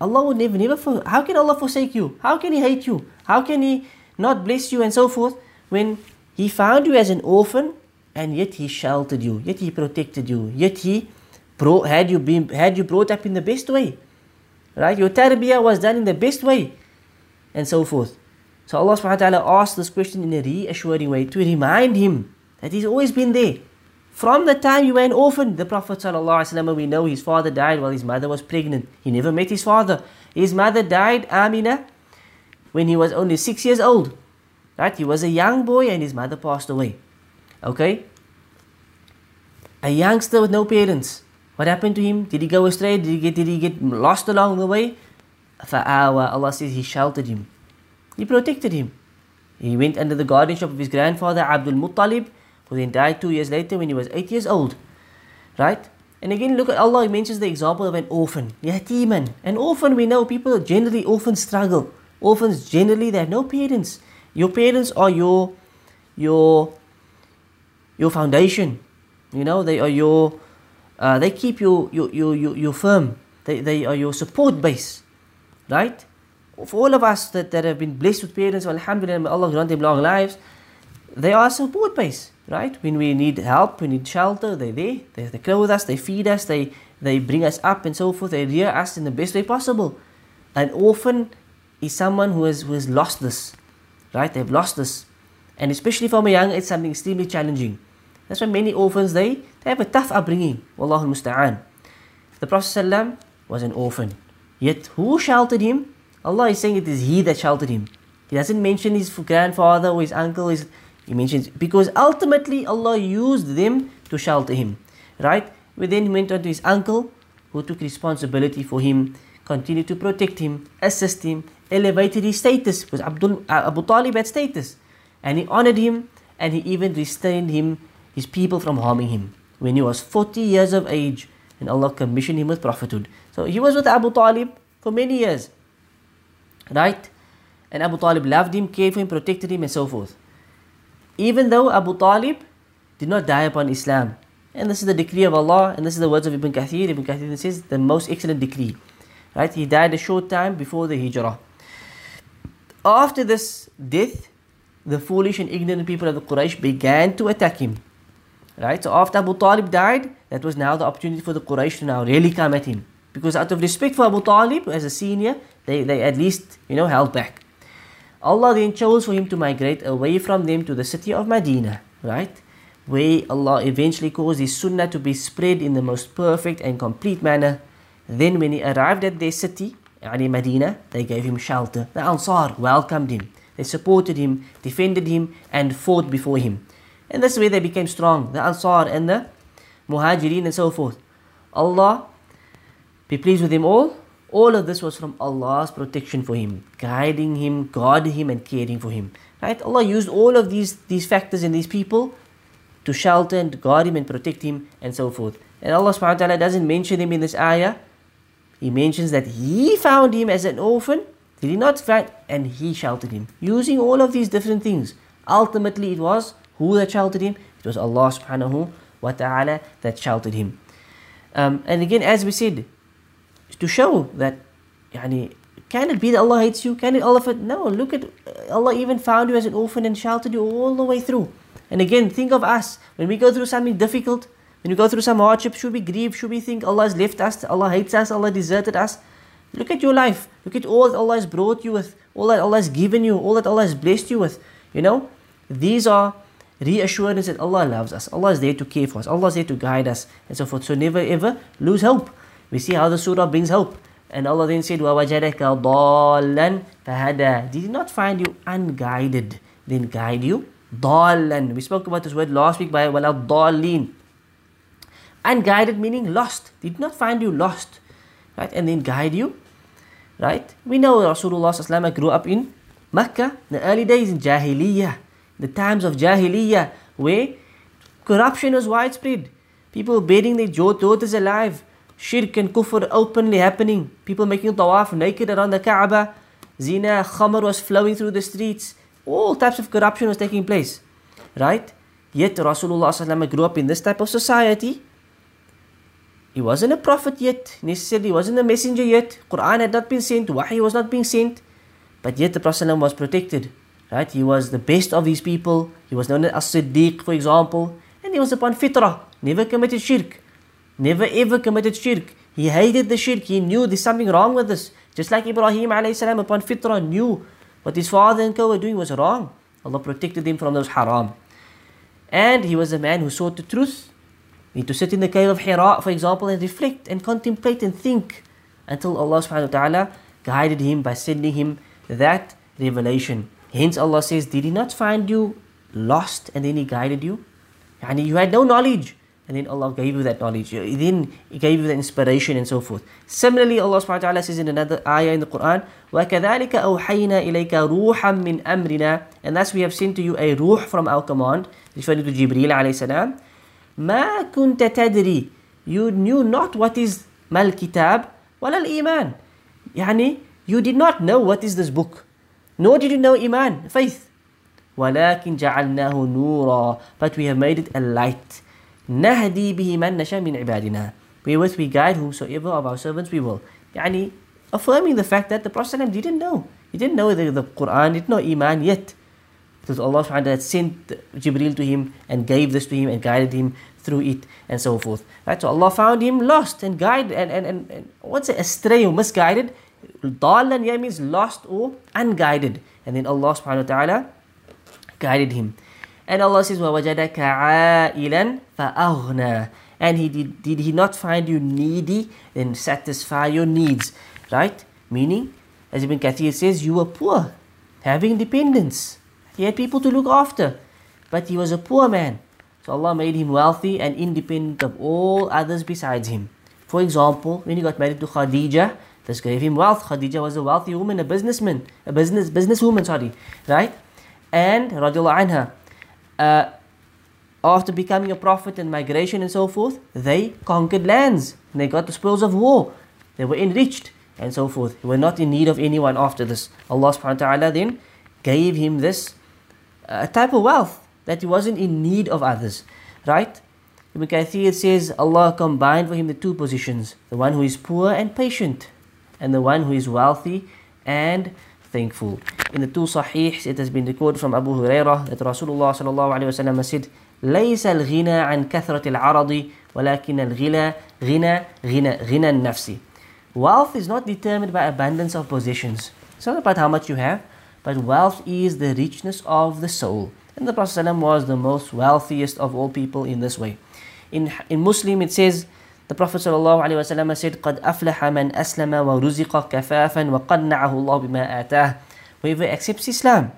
Allah would never, never, for, how can Allah forsake you? How can He hate you? How can He not bless you and so forth when He found you as an orphan and yet He sheltered you, yet He protected you, yet He brought, had, you been, had you brought up in the best way? Right? Your tarbiyah was done in the best way and so forth. So Allah subhanahu wa ta'ala asked this question in a reassuring way to remind him that He's always been there. From the time you were an orphan, the Prophet ﷺ, we know his father died while his mother was pregnant. He never met his father. His mother died, Amina, when he was only six years old. Right? He was a young boy and his mother passed away. Okay? A youngster with no parents. What happened to him? Did he go astray? Did he get, did he get lost along the way? Fa'awa, Allah says He sheltered him. He protected him. He went under the guardianship of his grandfather Abdul Muttalib who then died two years later when he was eight years old. Right? And again, look at Allah he mentions the example of an orphan. Yatiman. An orphan, we know people generally orphans struggle. Orphans generally they have no parents. Your parents are your your your foundation. You know, they are your uh, they keep you you you you you firm. They they are your support base. Right? For all of us that, that have been blessed with parents, alhamdulillah, may Allah grant them long lives, they are a support base right? When we need help, we need shelter, they're there. They, they clothe us, they feed us, they, they bring us up and so forth. They rear us in the best way possible. An orphan is someone who has, who has lost this, right? They've lost this. And especially from a young age, something extremely challenging. That's why many orphans, they, they have a tough upbringing. Wallahu musta'an. The Prophet ﷺ was an orphan. Yet who sheltered him? Allah is saying it is he that sheltered him. He doesn't mention his grandfather or his uncle, his he mentions because ultimately Allah used them to shelter him. Right? We then went on to his uncle who took responsibility for him, continued to protect him, assist him, elevated his status because Abdul, uh, Abu Talib had status and he honored him and he even restrained him, his people from harming him when he was 40 years of age and Allah commissioned him with prophethood. So he was with Abu Talib for many years. Right? And Abu Talib loved him, cared for him, protected him and so forth even though Abu Talib did not die upon Islam. And this is the decree of Allah, and this is the words of Ibn Kathir. Ibn Kathir says, the most excellent decree. Right? He died a short time before the Hijrah. After this death, the foolish and ignorant people of the Quraysh began to attack him. Right? So after Abu Talib died, that was now the opportunity for the Quraysh to now really come at him. Because out of respect for Abu Talib as a senior, they, they at least, you know, held back. Allah then chose for him to migrate away from them to the city of Medina, right? Where Allah eventually caused his sunnah to be spread in the most perfect and complete manner. Then when he arrived at their city, Yani Medina, they gave him shelter. The Ansar welcomed him. They supported him, defended him, and fought before him. And that's where they became strong, the Ansar and the Muhajirin and so forth. Allah be pleased with them all all of this was from Allah's protection for him, guiding him, guarding him, and caring for him. Right? Allah used all of these, these factors in these people to shelter and guard him and protect him and so forth. And Allah subhanahu wa ta'ala doesn't mention him in this ayah. He mentions that he found him as an orphan. Did he not find? And he sheltered him. Using all of these different things. Ultimately, it was who that sheltered him? It was Allah subhanahu wa ta'ala that sheltered him. Um, and again, as we said, to show that يعني, can it be that Allah hates you? Can it Allah no look at Allah even found you as an orphan and sheltered you all the way through. And again think of us when we go through something difficult, when we go through some hardship, should we grieve? Should we think Allah has left us, Allah hates us, Allah deserted us? Look at your life. Look at all that Allah has brought you with, all that Allah has given you, all that Allah has blessed you with. You know, these are reassurance that Allah loves us. Allah is there to care for us. Allah is there to guide us and so forth. So never ever lose hope. We see how the surah brings hope. And Allah then said, وَوَجَدَكَ ضَالًّا فَهَدَى Did he not find you unguided, then guide you? ضَالًّا We spoke about this word last week by وَلَا ضَالِّينَ Unguided meaning lost. Did not find you lost. right? And then guide you, right? We know Rasulullah grew up in Mecca, the early days in Jahiliyyah, the times of Jahiliyyah, where corruption was widespread. People burying their daughters alive, shirk and kufr openly happening, people making tawaf naked around the Kaaba, zina, khamr was flowing through the streets, all types of corruption was taking place, right? Yet Rasulullah grew up in this type of society. He wasn't a prophet yet, necessarily, he wasn't a messenger yet. Quran had not been sent, Wahi was not being sent. But yet the Prophet was protected. Right? He was the best of these people. He was known as Siddiq, for example. And he was upon fitrah, never committed shirk. Never ever committed shirk. He hated the shirk. He knew there's something wrong with this. Just like Ibrahim salam upon fitrah knew what his father and co were doing was wrong. Allah protected him from those haram. And he was a man who sought the truth. He to sit in the cave of Hira, for example, and reflect and contemplate and think until Allah subhanahu wa ta'ala guided him by sending him that revelation. Hence Allah says, Did He not find you lost and then He guided you? And you had no knowledge And then Allah gave you that knowledge. Then He gave you the inspiration and so forth. Similarly, Allah subhanahu wa ta'ala says in another ayah in the Quran, وَكَذَلِكَ أَوْحَيْنَا إِلَيْكَ رُوحًا مِّنْ أَمْرِنَا And thus we have sent to you a ruh from our command, referring to Jibreel alayhi salam. مَا كُنْتَ تَدْرِي You knew not what is mal kitab ولا الإيمان. يعني you did not know what is this book, nor did you know Iman, faith. ولكن جعلناه نورا but we have made it a light نهدي به من نشاء من عبادنا wherewith we guide whomsoever of our servants we will يعني affirming the fact that the Prophet didn't know he didn't know the, the Quran didn't know Iman yet because Allah subhanahu wa ta'ala sent Jibril to him and gave this to him and guided him through it and so forth right so Allah found him lost and guided and, and, and, and what's it astray or misguided Dalan here means lost or unguided. And then Allah subhanahu wa ta'ala guided him. And Allah says, وَوَجَدَكَ عَائِلًا فَأَغْنَى And he did, did he not find you needy and satisfy your needs? Right? Meaning, as Ibn Kathir says, you were poor, having dependence. He had people to look after. But he was a poor man. So Allah made him wealthy and independent of all others besides him. For example, when he got married to Khadija, this gave him wealth. Khadija was a wealthy woman, a businessman, a business businesswoman, sorry, right? And radiallahu anha, uh, after becoming a prophet and migration and so forth, they conquered lands. They got the spoils of war. They were enriched and so forth. They were not in need of anyone after this. Allah subhanahu wa ta'ala then gave him this uh, type of wealth that he wasn't in need of others. Right? Ibn Kathir says Allah combined for him the two positions the one who is poor and patient, and the one who is wealthy and thankful. In the two Sahihs, it has been recorded from Abu Hurairah that Rasulullah sallallahu alaihi wasallam said, ليس الغنى عن كثرة العرض ولكن الغنى غنى غنى غنى النفس. Wealth is not determined by abundance of possessions. It's not about how much you have, but wealth is the richness of the soul. And the Prophet ﷺ was the most wealthiest of all people in this way. In, in Muslim, it says, the Prophet ﷺ said, قَدْ أَفْلَحَ مَنْ أَسْلَمَ وَرُزِقَ كَفَافًا وَقَنَّعَهُ اللَّهُ بِمَا آتَاهُ Whoever accepts Islam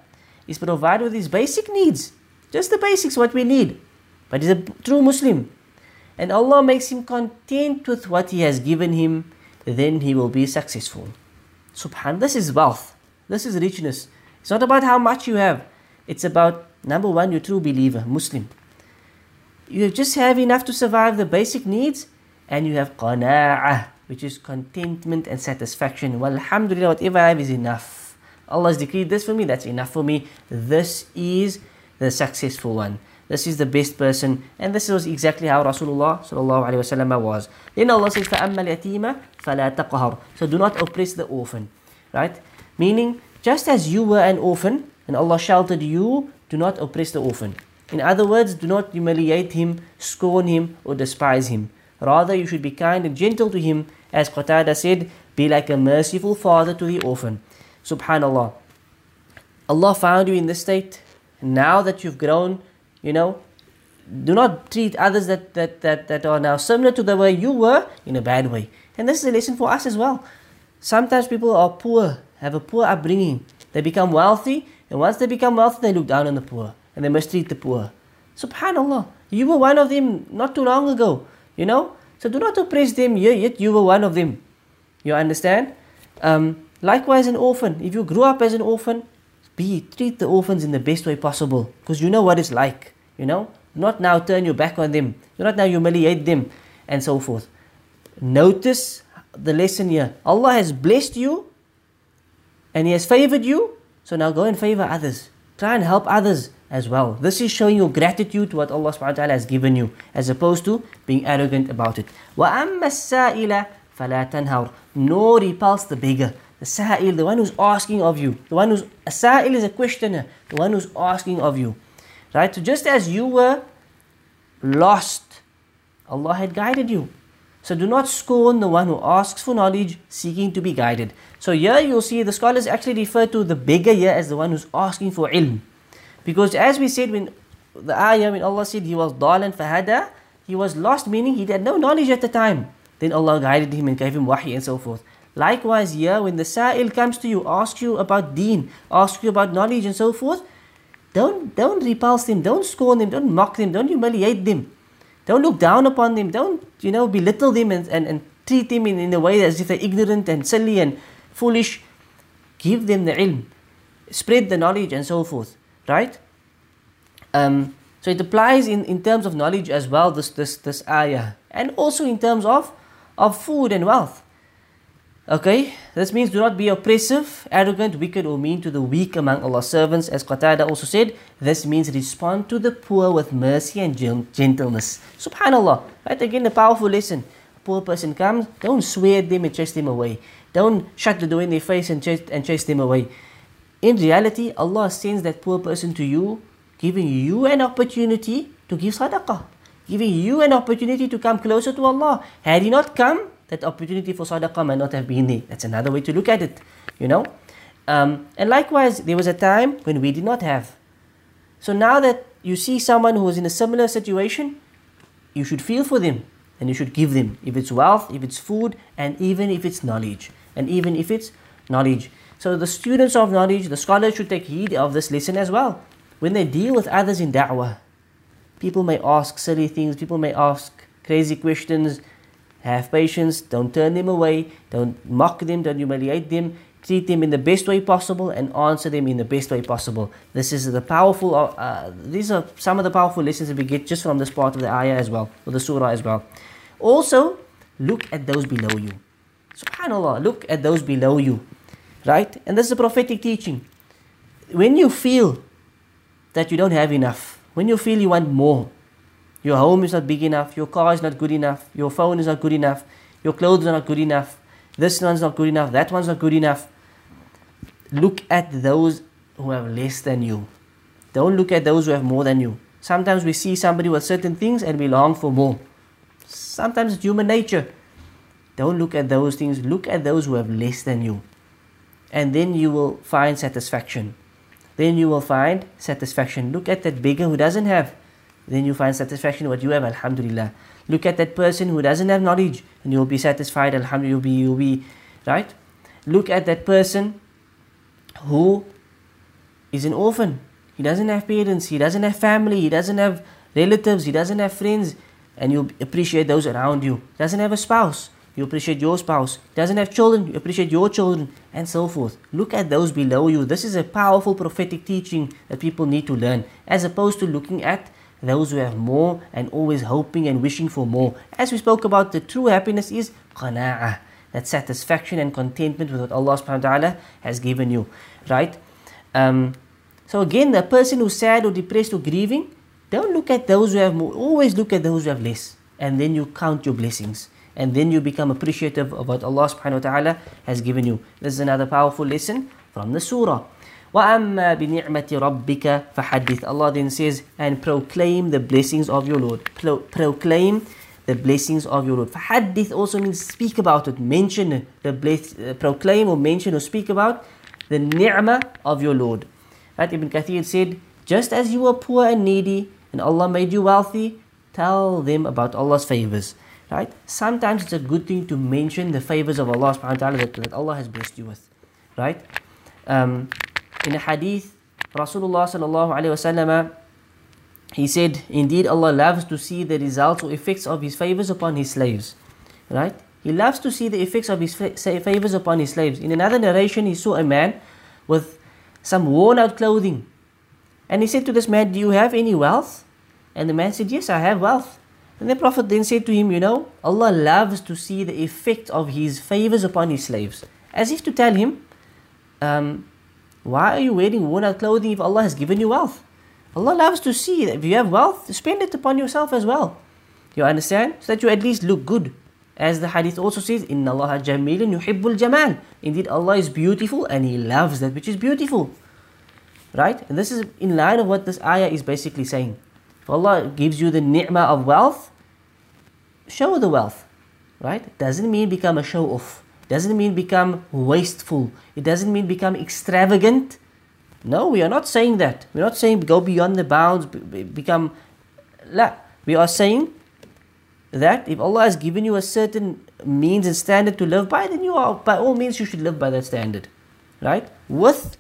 is provided with his basic needs. Just the basics, what we need. But he's a true Muslim. And Allah makes him content with what He has given him, then he will be successful. Subhan, this is wealth. This is richness. It's not about how much you have. It's about, number one, you're true believer, Muslim. You just have enough to survive the basic needs and you have qana'ah, which is contentment and satisfaction. Well, alhamdulillah, whatever I have is enough. Allah has decreed this for me, that's enough for me. This is the successful one. This is the best person, and this was exactly how Rasulullah wasallam was. Then Allah says, فَأَمَّا الْيَتِيمَ فَلَا تَقْهَرْ So do not oppress the orphan, right? Meaning, just as you were an orphan, and Allah sheltered you, do not oppress the orphan. In other words, do not humiliate him, scorn him, or despise him. Rather, you should be kind and gentle to him, as Qatada said, be like a merciful father to the orphan. Subhanallah. Allah found you in this state. Now that you've grown, you know, do not treat others that, that, that, that are now similar to the way you were in a bad way. And this is a lesson for us as well. Sometimes people are poor, have a poor upbringing. They become wealthy, and once they become wealthy, they look down on the poor and they mistreat the poor. Subhanallah. You were one of them not too long ago. You know? So do not oppress them, yet you were one of them. You understand? Um, likewise, an orphan. If you grew up as an orphan, be treat the orphans in the best way possible because you know what it's like. You know, not now turn your back on them. Do not now humiliate them, and so forth. Notice the lesson here. Allah has blessed you, and He has favored you. So now go and favor others. Try and help others as well. This is showing your gratitude to what Allah subhanahu wa ta'ala has given you, as opposed to being arrogant about it. وَأَمَّا السَّائِلَ فَلَا تَنْهَرْ Nor repulse the beggar. The sa'il, the one who's asking of you. The one who's, a sa'il is a questioner. The one who's asking of you. Right? So just as you were lost, Allah had guided you. So do not scorn the one who asks for knowledge, seeking to be guided. So here you'll see the scholars actually refer to the beggar here as the one who's asking for ilm. Because as we said when the ayah, when Allah said he was dalan fahada, he was lost, meaning he had no knowledge at the time. Then Allah guided him and gave him wahi and so forth. Likewise, here when the sa'il comes to you, asks you about deen, asks you about knowledge and so forth, don't don't repulse them, don't scorn them, don't mock them, don't humiliate them. Don't look down upon them, don't you know belittle them and, and, and treat them in, in a way as if they're ignorant and silly and foolish. Give them the ilm, spread the knowledge and so forth right? Um, so it applies in, in terms of knowledge as well, this, this, this ayah, and also in terms of, of food and wealth. Okay, this means do not be oppressive, arrogant, wicked, or mean to the weak among Allah's servants. As Qatada also said, this means respond to the poor with mercy and gentleness. Subhanallah, right? Again, a powerful lesson. A poor person comes, don't swear at them and chase them away. Don't shut the door in their face and chase, and chase them away. In reality, Allah sends that poor person to you, giving you an opportunity to give sadaqah, giving you an opportunity to come closer to Allah. Had He not come, that opportunity for sadaqah might not have been there. That's another way to look at it, you know. Um, and likewise, there was a time when we did not have. So now that you see someone who is in a similar situation, you should feel for them and you should give them, if it's wealth, if it's food, and even if it's knowledge, and even if it's knowledge. So the students of knowledge, the scholars should take heed of this lesson as well. When they deal with others in da'wah, people may ask silly things, people may ask crazy questions. Have patience, don't turn them away, don't mock them, don't humiliate them. Treat them in the best way possible and answer them in the best way possible. This is the powerful, uh, uh these are some of the powerful lessons that we get just from this part of the ayah as well, or the surah as well. Also, look at those below you. Subhanallah, look at those below you. Right? And this is a prophetic teaching. When you feel that you don't have enough, when you feel you want more, your home is not big enough, your car is not good enough, your phone is not good enough, your clothes are not good enough, this one's not good enough, that one's not good enough. Look at those who have less than you. Don't look at those who have more than you. Sometimes we see somebody with certain things and we long for more. Sometimes it's human nature. Don't look at those things, look at those who have less than you and then you will find satisfaction. Then you will find satisfaction. Look at that beggar who doesn't have. Then you find satisfaction what you have, Alhamdulillah. Look at that person who doesn't have knowledge, and you'll be satisfied, Alhamdulillah. You'll be, you'll be right. Look at that person who is an orphan. He doesn't have parents. He doesn't have family. He doesn't have relatives. He doesn't have friends, and you appreciate those around you. Doesn't have a spouse you appreciate your spouse. Doesn't have children, you appreciate your children, and so forth. Look at those below you. This is a powerful prophetic teaching that people need to learn, as opposed to looking at those who have more and always hoping and wishing for more. As we spoke about, the true happiness is qana'ah, that satisfaction and contentment with what Allah subhanahu wa ta'ala has given you. Right? Um, so again, the person who's sad or depressed or grieving, don't look at those who have more, always look at those who have less. And then you count your blessings and then you become appreciative of what Allah subhanahu wa ta'ala has given you. This is another powerful lesson from the surah. وَأَمَّا بِنِعْمَةِ رَبِّكَ فَحَدِّثْ Allah then says, and proclaim the blessings of your Lord. Pro- proclaim the blessings of your Lord. فَحَدِّث also means speak about it, mention the bless, uh, proclaim or mention or speak about the ni'mah of your Lord. Right? Ibn Kathir said, just as you were poor and needy, and Allah made you wealthy, tell them about Allah's favors right? Sometimes it's a good thing to mention the favors of Allah subhanahu wa ta'ala that, that Allah has blessed you with, right? Um, in a hadith, Rasulullah sallallahu alayhi wasallam, he said, indeed Allah loves to see the results or effects of his favors upon his slaves, right? He loves to see the effects of his favors upon his slaves. In another narration, he saw a man with some worn out clothing. And he said to this man, Do you have any wealth? And the man said, Yes, I have wealth. And the Prophet then said to him, You know, Allah loves to see the effect of His favors upon His slaves. As if to tell him, um, Why are you wearing worn out clothing if Allah has given you wealth? Allah loves to see that if you have wealth, spend it upon yourself as well. You understand? So that you at least look good. As the hadith also says, Inna Allah jamilun yuhibbul jamal. Indeed, Allah is beautiful and He loves that which is beautiful. Right? And this is in line of what this ayah is basically saying. If Allah gives you the ni'mah of wealth, show the wealth. Right? Doesn't mean become a show off. Doesn't mean become wasteful. It doesn't mean become extravagant. No, we are not saying that. We're not saying go beyond the bounds, become. La. We are saying that if Allah has given you a certain means and standard to live by, then you are by all means you should live by that standard, right? With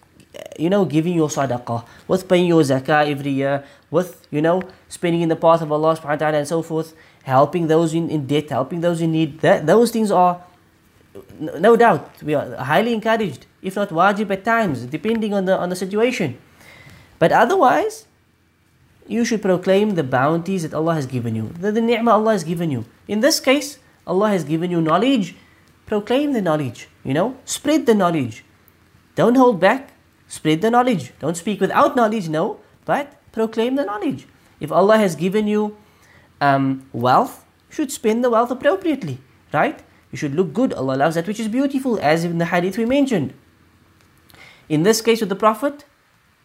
you know giving your sadaqah, with paying your zakah every year, with you know spending in the path of Allah subhanahu wa ta'ala and so forth, helping those in, in debt, helping those in need. That those things are no doubt we are highly encouraged, if not wajib at times, depending on the on the situation. But otherwise, you should proclaim the bounties that Allah has given you, the, the ni'mah Allah has given you. In this case, Allah has given you knowledge, proclaim the knowledge, you know, spread the knowledge. Don't hold back, spread the knowledge. Don't speak without knowledge, no, but proclaim the knowledge. If Allah has given you um, wealth, you should spend the wealth appropriately, right? You should look good. Allah loves that which is beautiful, as in the hadith we mentioned. In this case with the Prophet,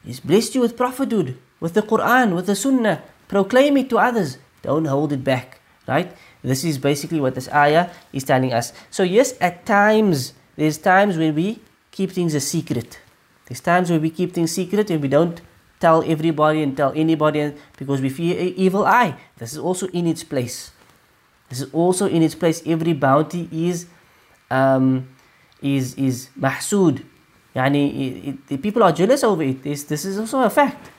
He's blessed you with prophethood with the Quran, with the Sunnah. Proclaim it to others. Don't hold it back. Right? This is basically what this ayah is telling us. So, yes, at times, there's times when we keep things a secret. There's times when we keep things secret and we don't tell everybody and tell anybody because we fear evil eye. This is also in its place. This is also in its place. Every bounty is um, is is mahsud. Yani, it, it, people are jealous over it. This, this is also a fact.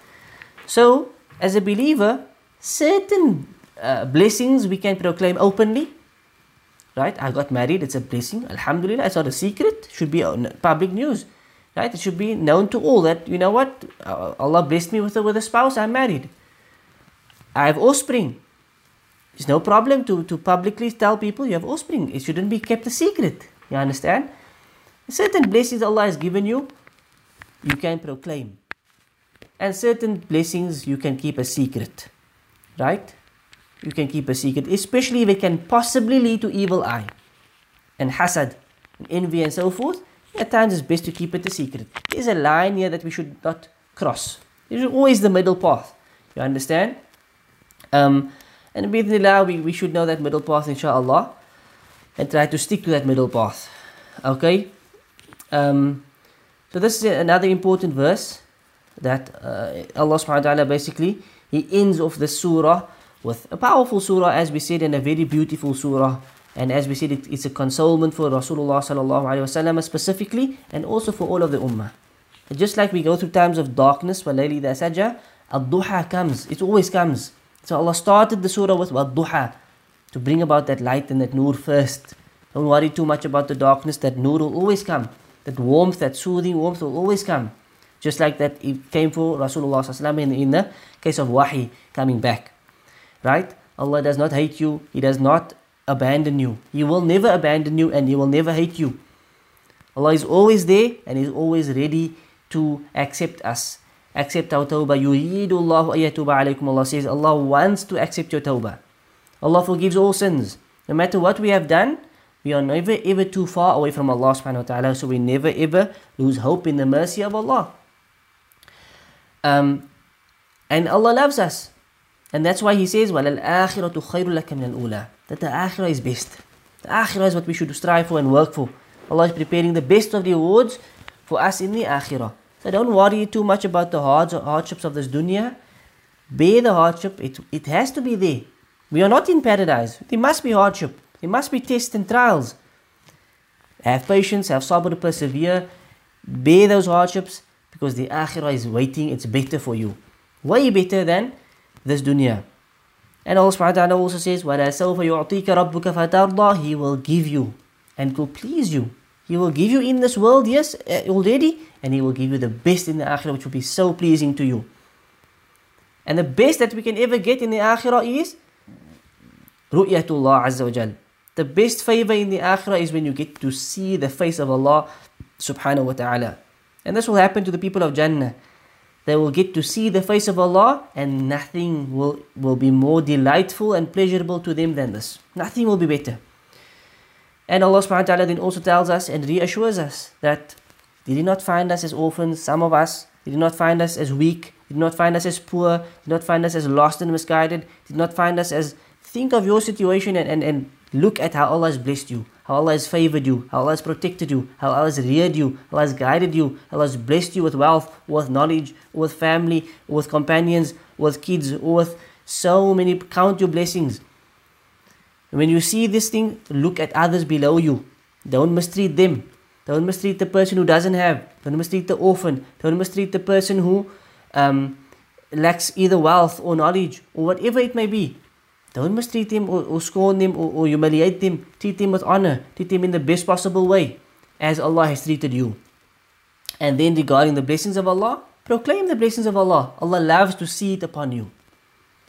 So, as a believer, certain uh, blessings we can proclaim openly. Right? I got married, it's a blessing. Alhamdulillah, it's not a secret, should be public news. Right? It should be known to all that, you know what, Allah blessed me with a, with a spouse, I'm married. I have offspring. It's no problem to, to publicly tell people you have offspring. It shouldn't be kept a secret. You understand? Certain blessings Allah has given you, you can proclaim and certain blessings you can keep a secret. Right? You can keep a secret, especially if it can possibly lead to evil eye and hasad, and envy, and so forth. At times it's best to keep it a secret. There's a line here that we should not cross. There's always the middle path. You understand? Um, and bismillah, we, we should know that middle path, inshallah, and try to stick to that middle path. Okay? Um, so this is another important verse that uh, Allah subhanahu wa ta'ala basically he ends off the surah with a powerful surah as we said and a very beautiful surah and as we said, it, it's a consolement for Rasulullah sallallahu alaihi wasallam specifically, and also for all of the ummah. And just like we go through times of darkness, walayli the sajah, al-duha comes. It always comes. So Allah started the surah with al-duha to bring about that light and that nur first. Don't worry too much about the darkness. That nur will always come. That warmth, that soothing warmth will always come. Just like that, it came for Rasulullah sallallahu in, in the case of wahi coming back. Right? Allah does not hate you. He does not abandon you. He will never abandon you and He will never hate you. Allah is always there and is always ready to accept us. Accept our tawbah. Yuridullahu ayyatuba alaykum. Allah says Allah wants to accept your tawbah. Allah forgives all sins. No matter what we have done, we are never ever too far away from Allah subhanahu wa ta'ala. So we never ever lose hope in the mercy of Allah. Um, and Allah loves us. And that's why He says, وَلَلْآخِرَةُ خَيْرٌ لَكَ مِنَ الْأُولَى that the akhirah is best. The akhirah is what we should strive for and work for. Allah is preparing the best of the rewards for us in the akhirah. So don't worry too much about the hardships of this dunya. Bear the hardship. It, it has to be there. We are not in paradise. There must be hardship. There must be tests and trials. Have patience, have sabr, persevere. Bear those hardships because the akhirah is waiting, it's better for you. Way better than this dunya. And Allah subhanahu wa ta'ala also says, وَلَا سَوْفَ يُعْطِيكَ رَبُّكَ فَتَرْضَى He will give you and will please you. He will give you in this world, yes, uh, already, and He will give you the best in the akhirah, which will be so pleasing to you. And the best that we can ever get in the akhirah is Ru'yatullah Azza wa Jal. The best favor in the akhirah is when you get to see the face of Allah subhanahu wa ta'ala. And this will happen to the people of Jannah. They will get to see the face of Allah and nothing will, will be more delightful and pleasurable to them than this. Nothing will be better. And Allah subhanahu wa ta'ala then also tells us and reassures us that He did not find us as orphans, some of us, He did not find us as weak, did not find us as poor, did not find us as lost and misguided, did not find us as think of your situation and, and, and look at how Allah has blessed you how Allah has favored you, how Allah has protected you, how Allah has reared you, Allah has guided you, Allah has blessed you with wealth, with knowledge, with family, with companions, with kids, with so many. Count your blessings. When you see this thing, look at others below you. Don't mistreat them. Don't mistreat the person who doesn't have. Don't mistreat the orphan. Don't mistreat the person who um, lacks either wealth or knowledge or whatever it may be. Don't mistreat him or, or scorn him or, or humiliate him. Treat him with honor. Treat him in the best possible way as Allah has treated you. And then regarding the blessings of Allah, proclaim the blessings of Allah. Allah loves to see it upon you.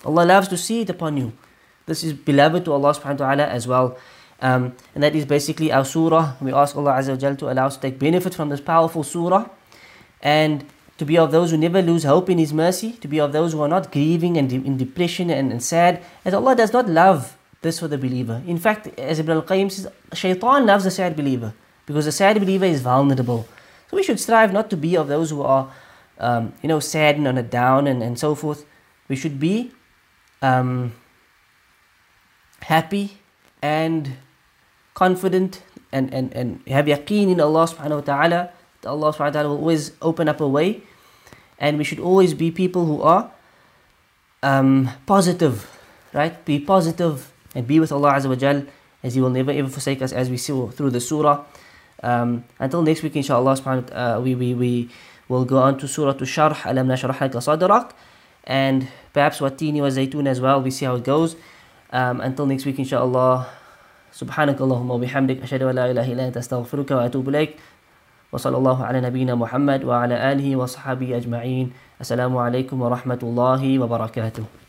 Allah loves to see it upon you. This is beloved to Allah subhanahu wa ta'ala as well. Um, and that is basically our surah. We ask Allah Azza wa to allow us to take benefit from this powerful surah. And to be of those who never lose hope in His mercy, to be of those who are not grieving and in depression and, and sad, as Allah does not love this for the believer. In fact, as Ibn al-Qayyim says, shaitan loves the sad believer because the sad believer is vulnerable. So we should strive not to be of those who are, um, you know, sad and on a down and, and so forth. We should be um, happy and confident and, and, and have yaqeen in Allah subhanahu wa ta'ala Allah subhanahu wa ta'ala will always open up a way. And we should always be people who are um, positive, right? Be positive and be with Allah Azza wa Jal as He will never ever forsake us as we see through the surah. Um, until next week, inshallah, subhanahu wa ta'ala, we, we, we will go on to Surah to Sharh, Alam Nashrah Laka Sadrak, and perhaps Watini wa Zaytun as well. We see how it goes. Um, until next week, inshallah. سبحانك اللهم وبحمدك أشهد أن لا إله إلا أنت أستغفرك وأتوب إليك وصلى الله على نبينا محمد وعلى آله وصحبه أجمعين. السلام عليكم ورحمة الله وبركاته.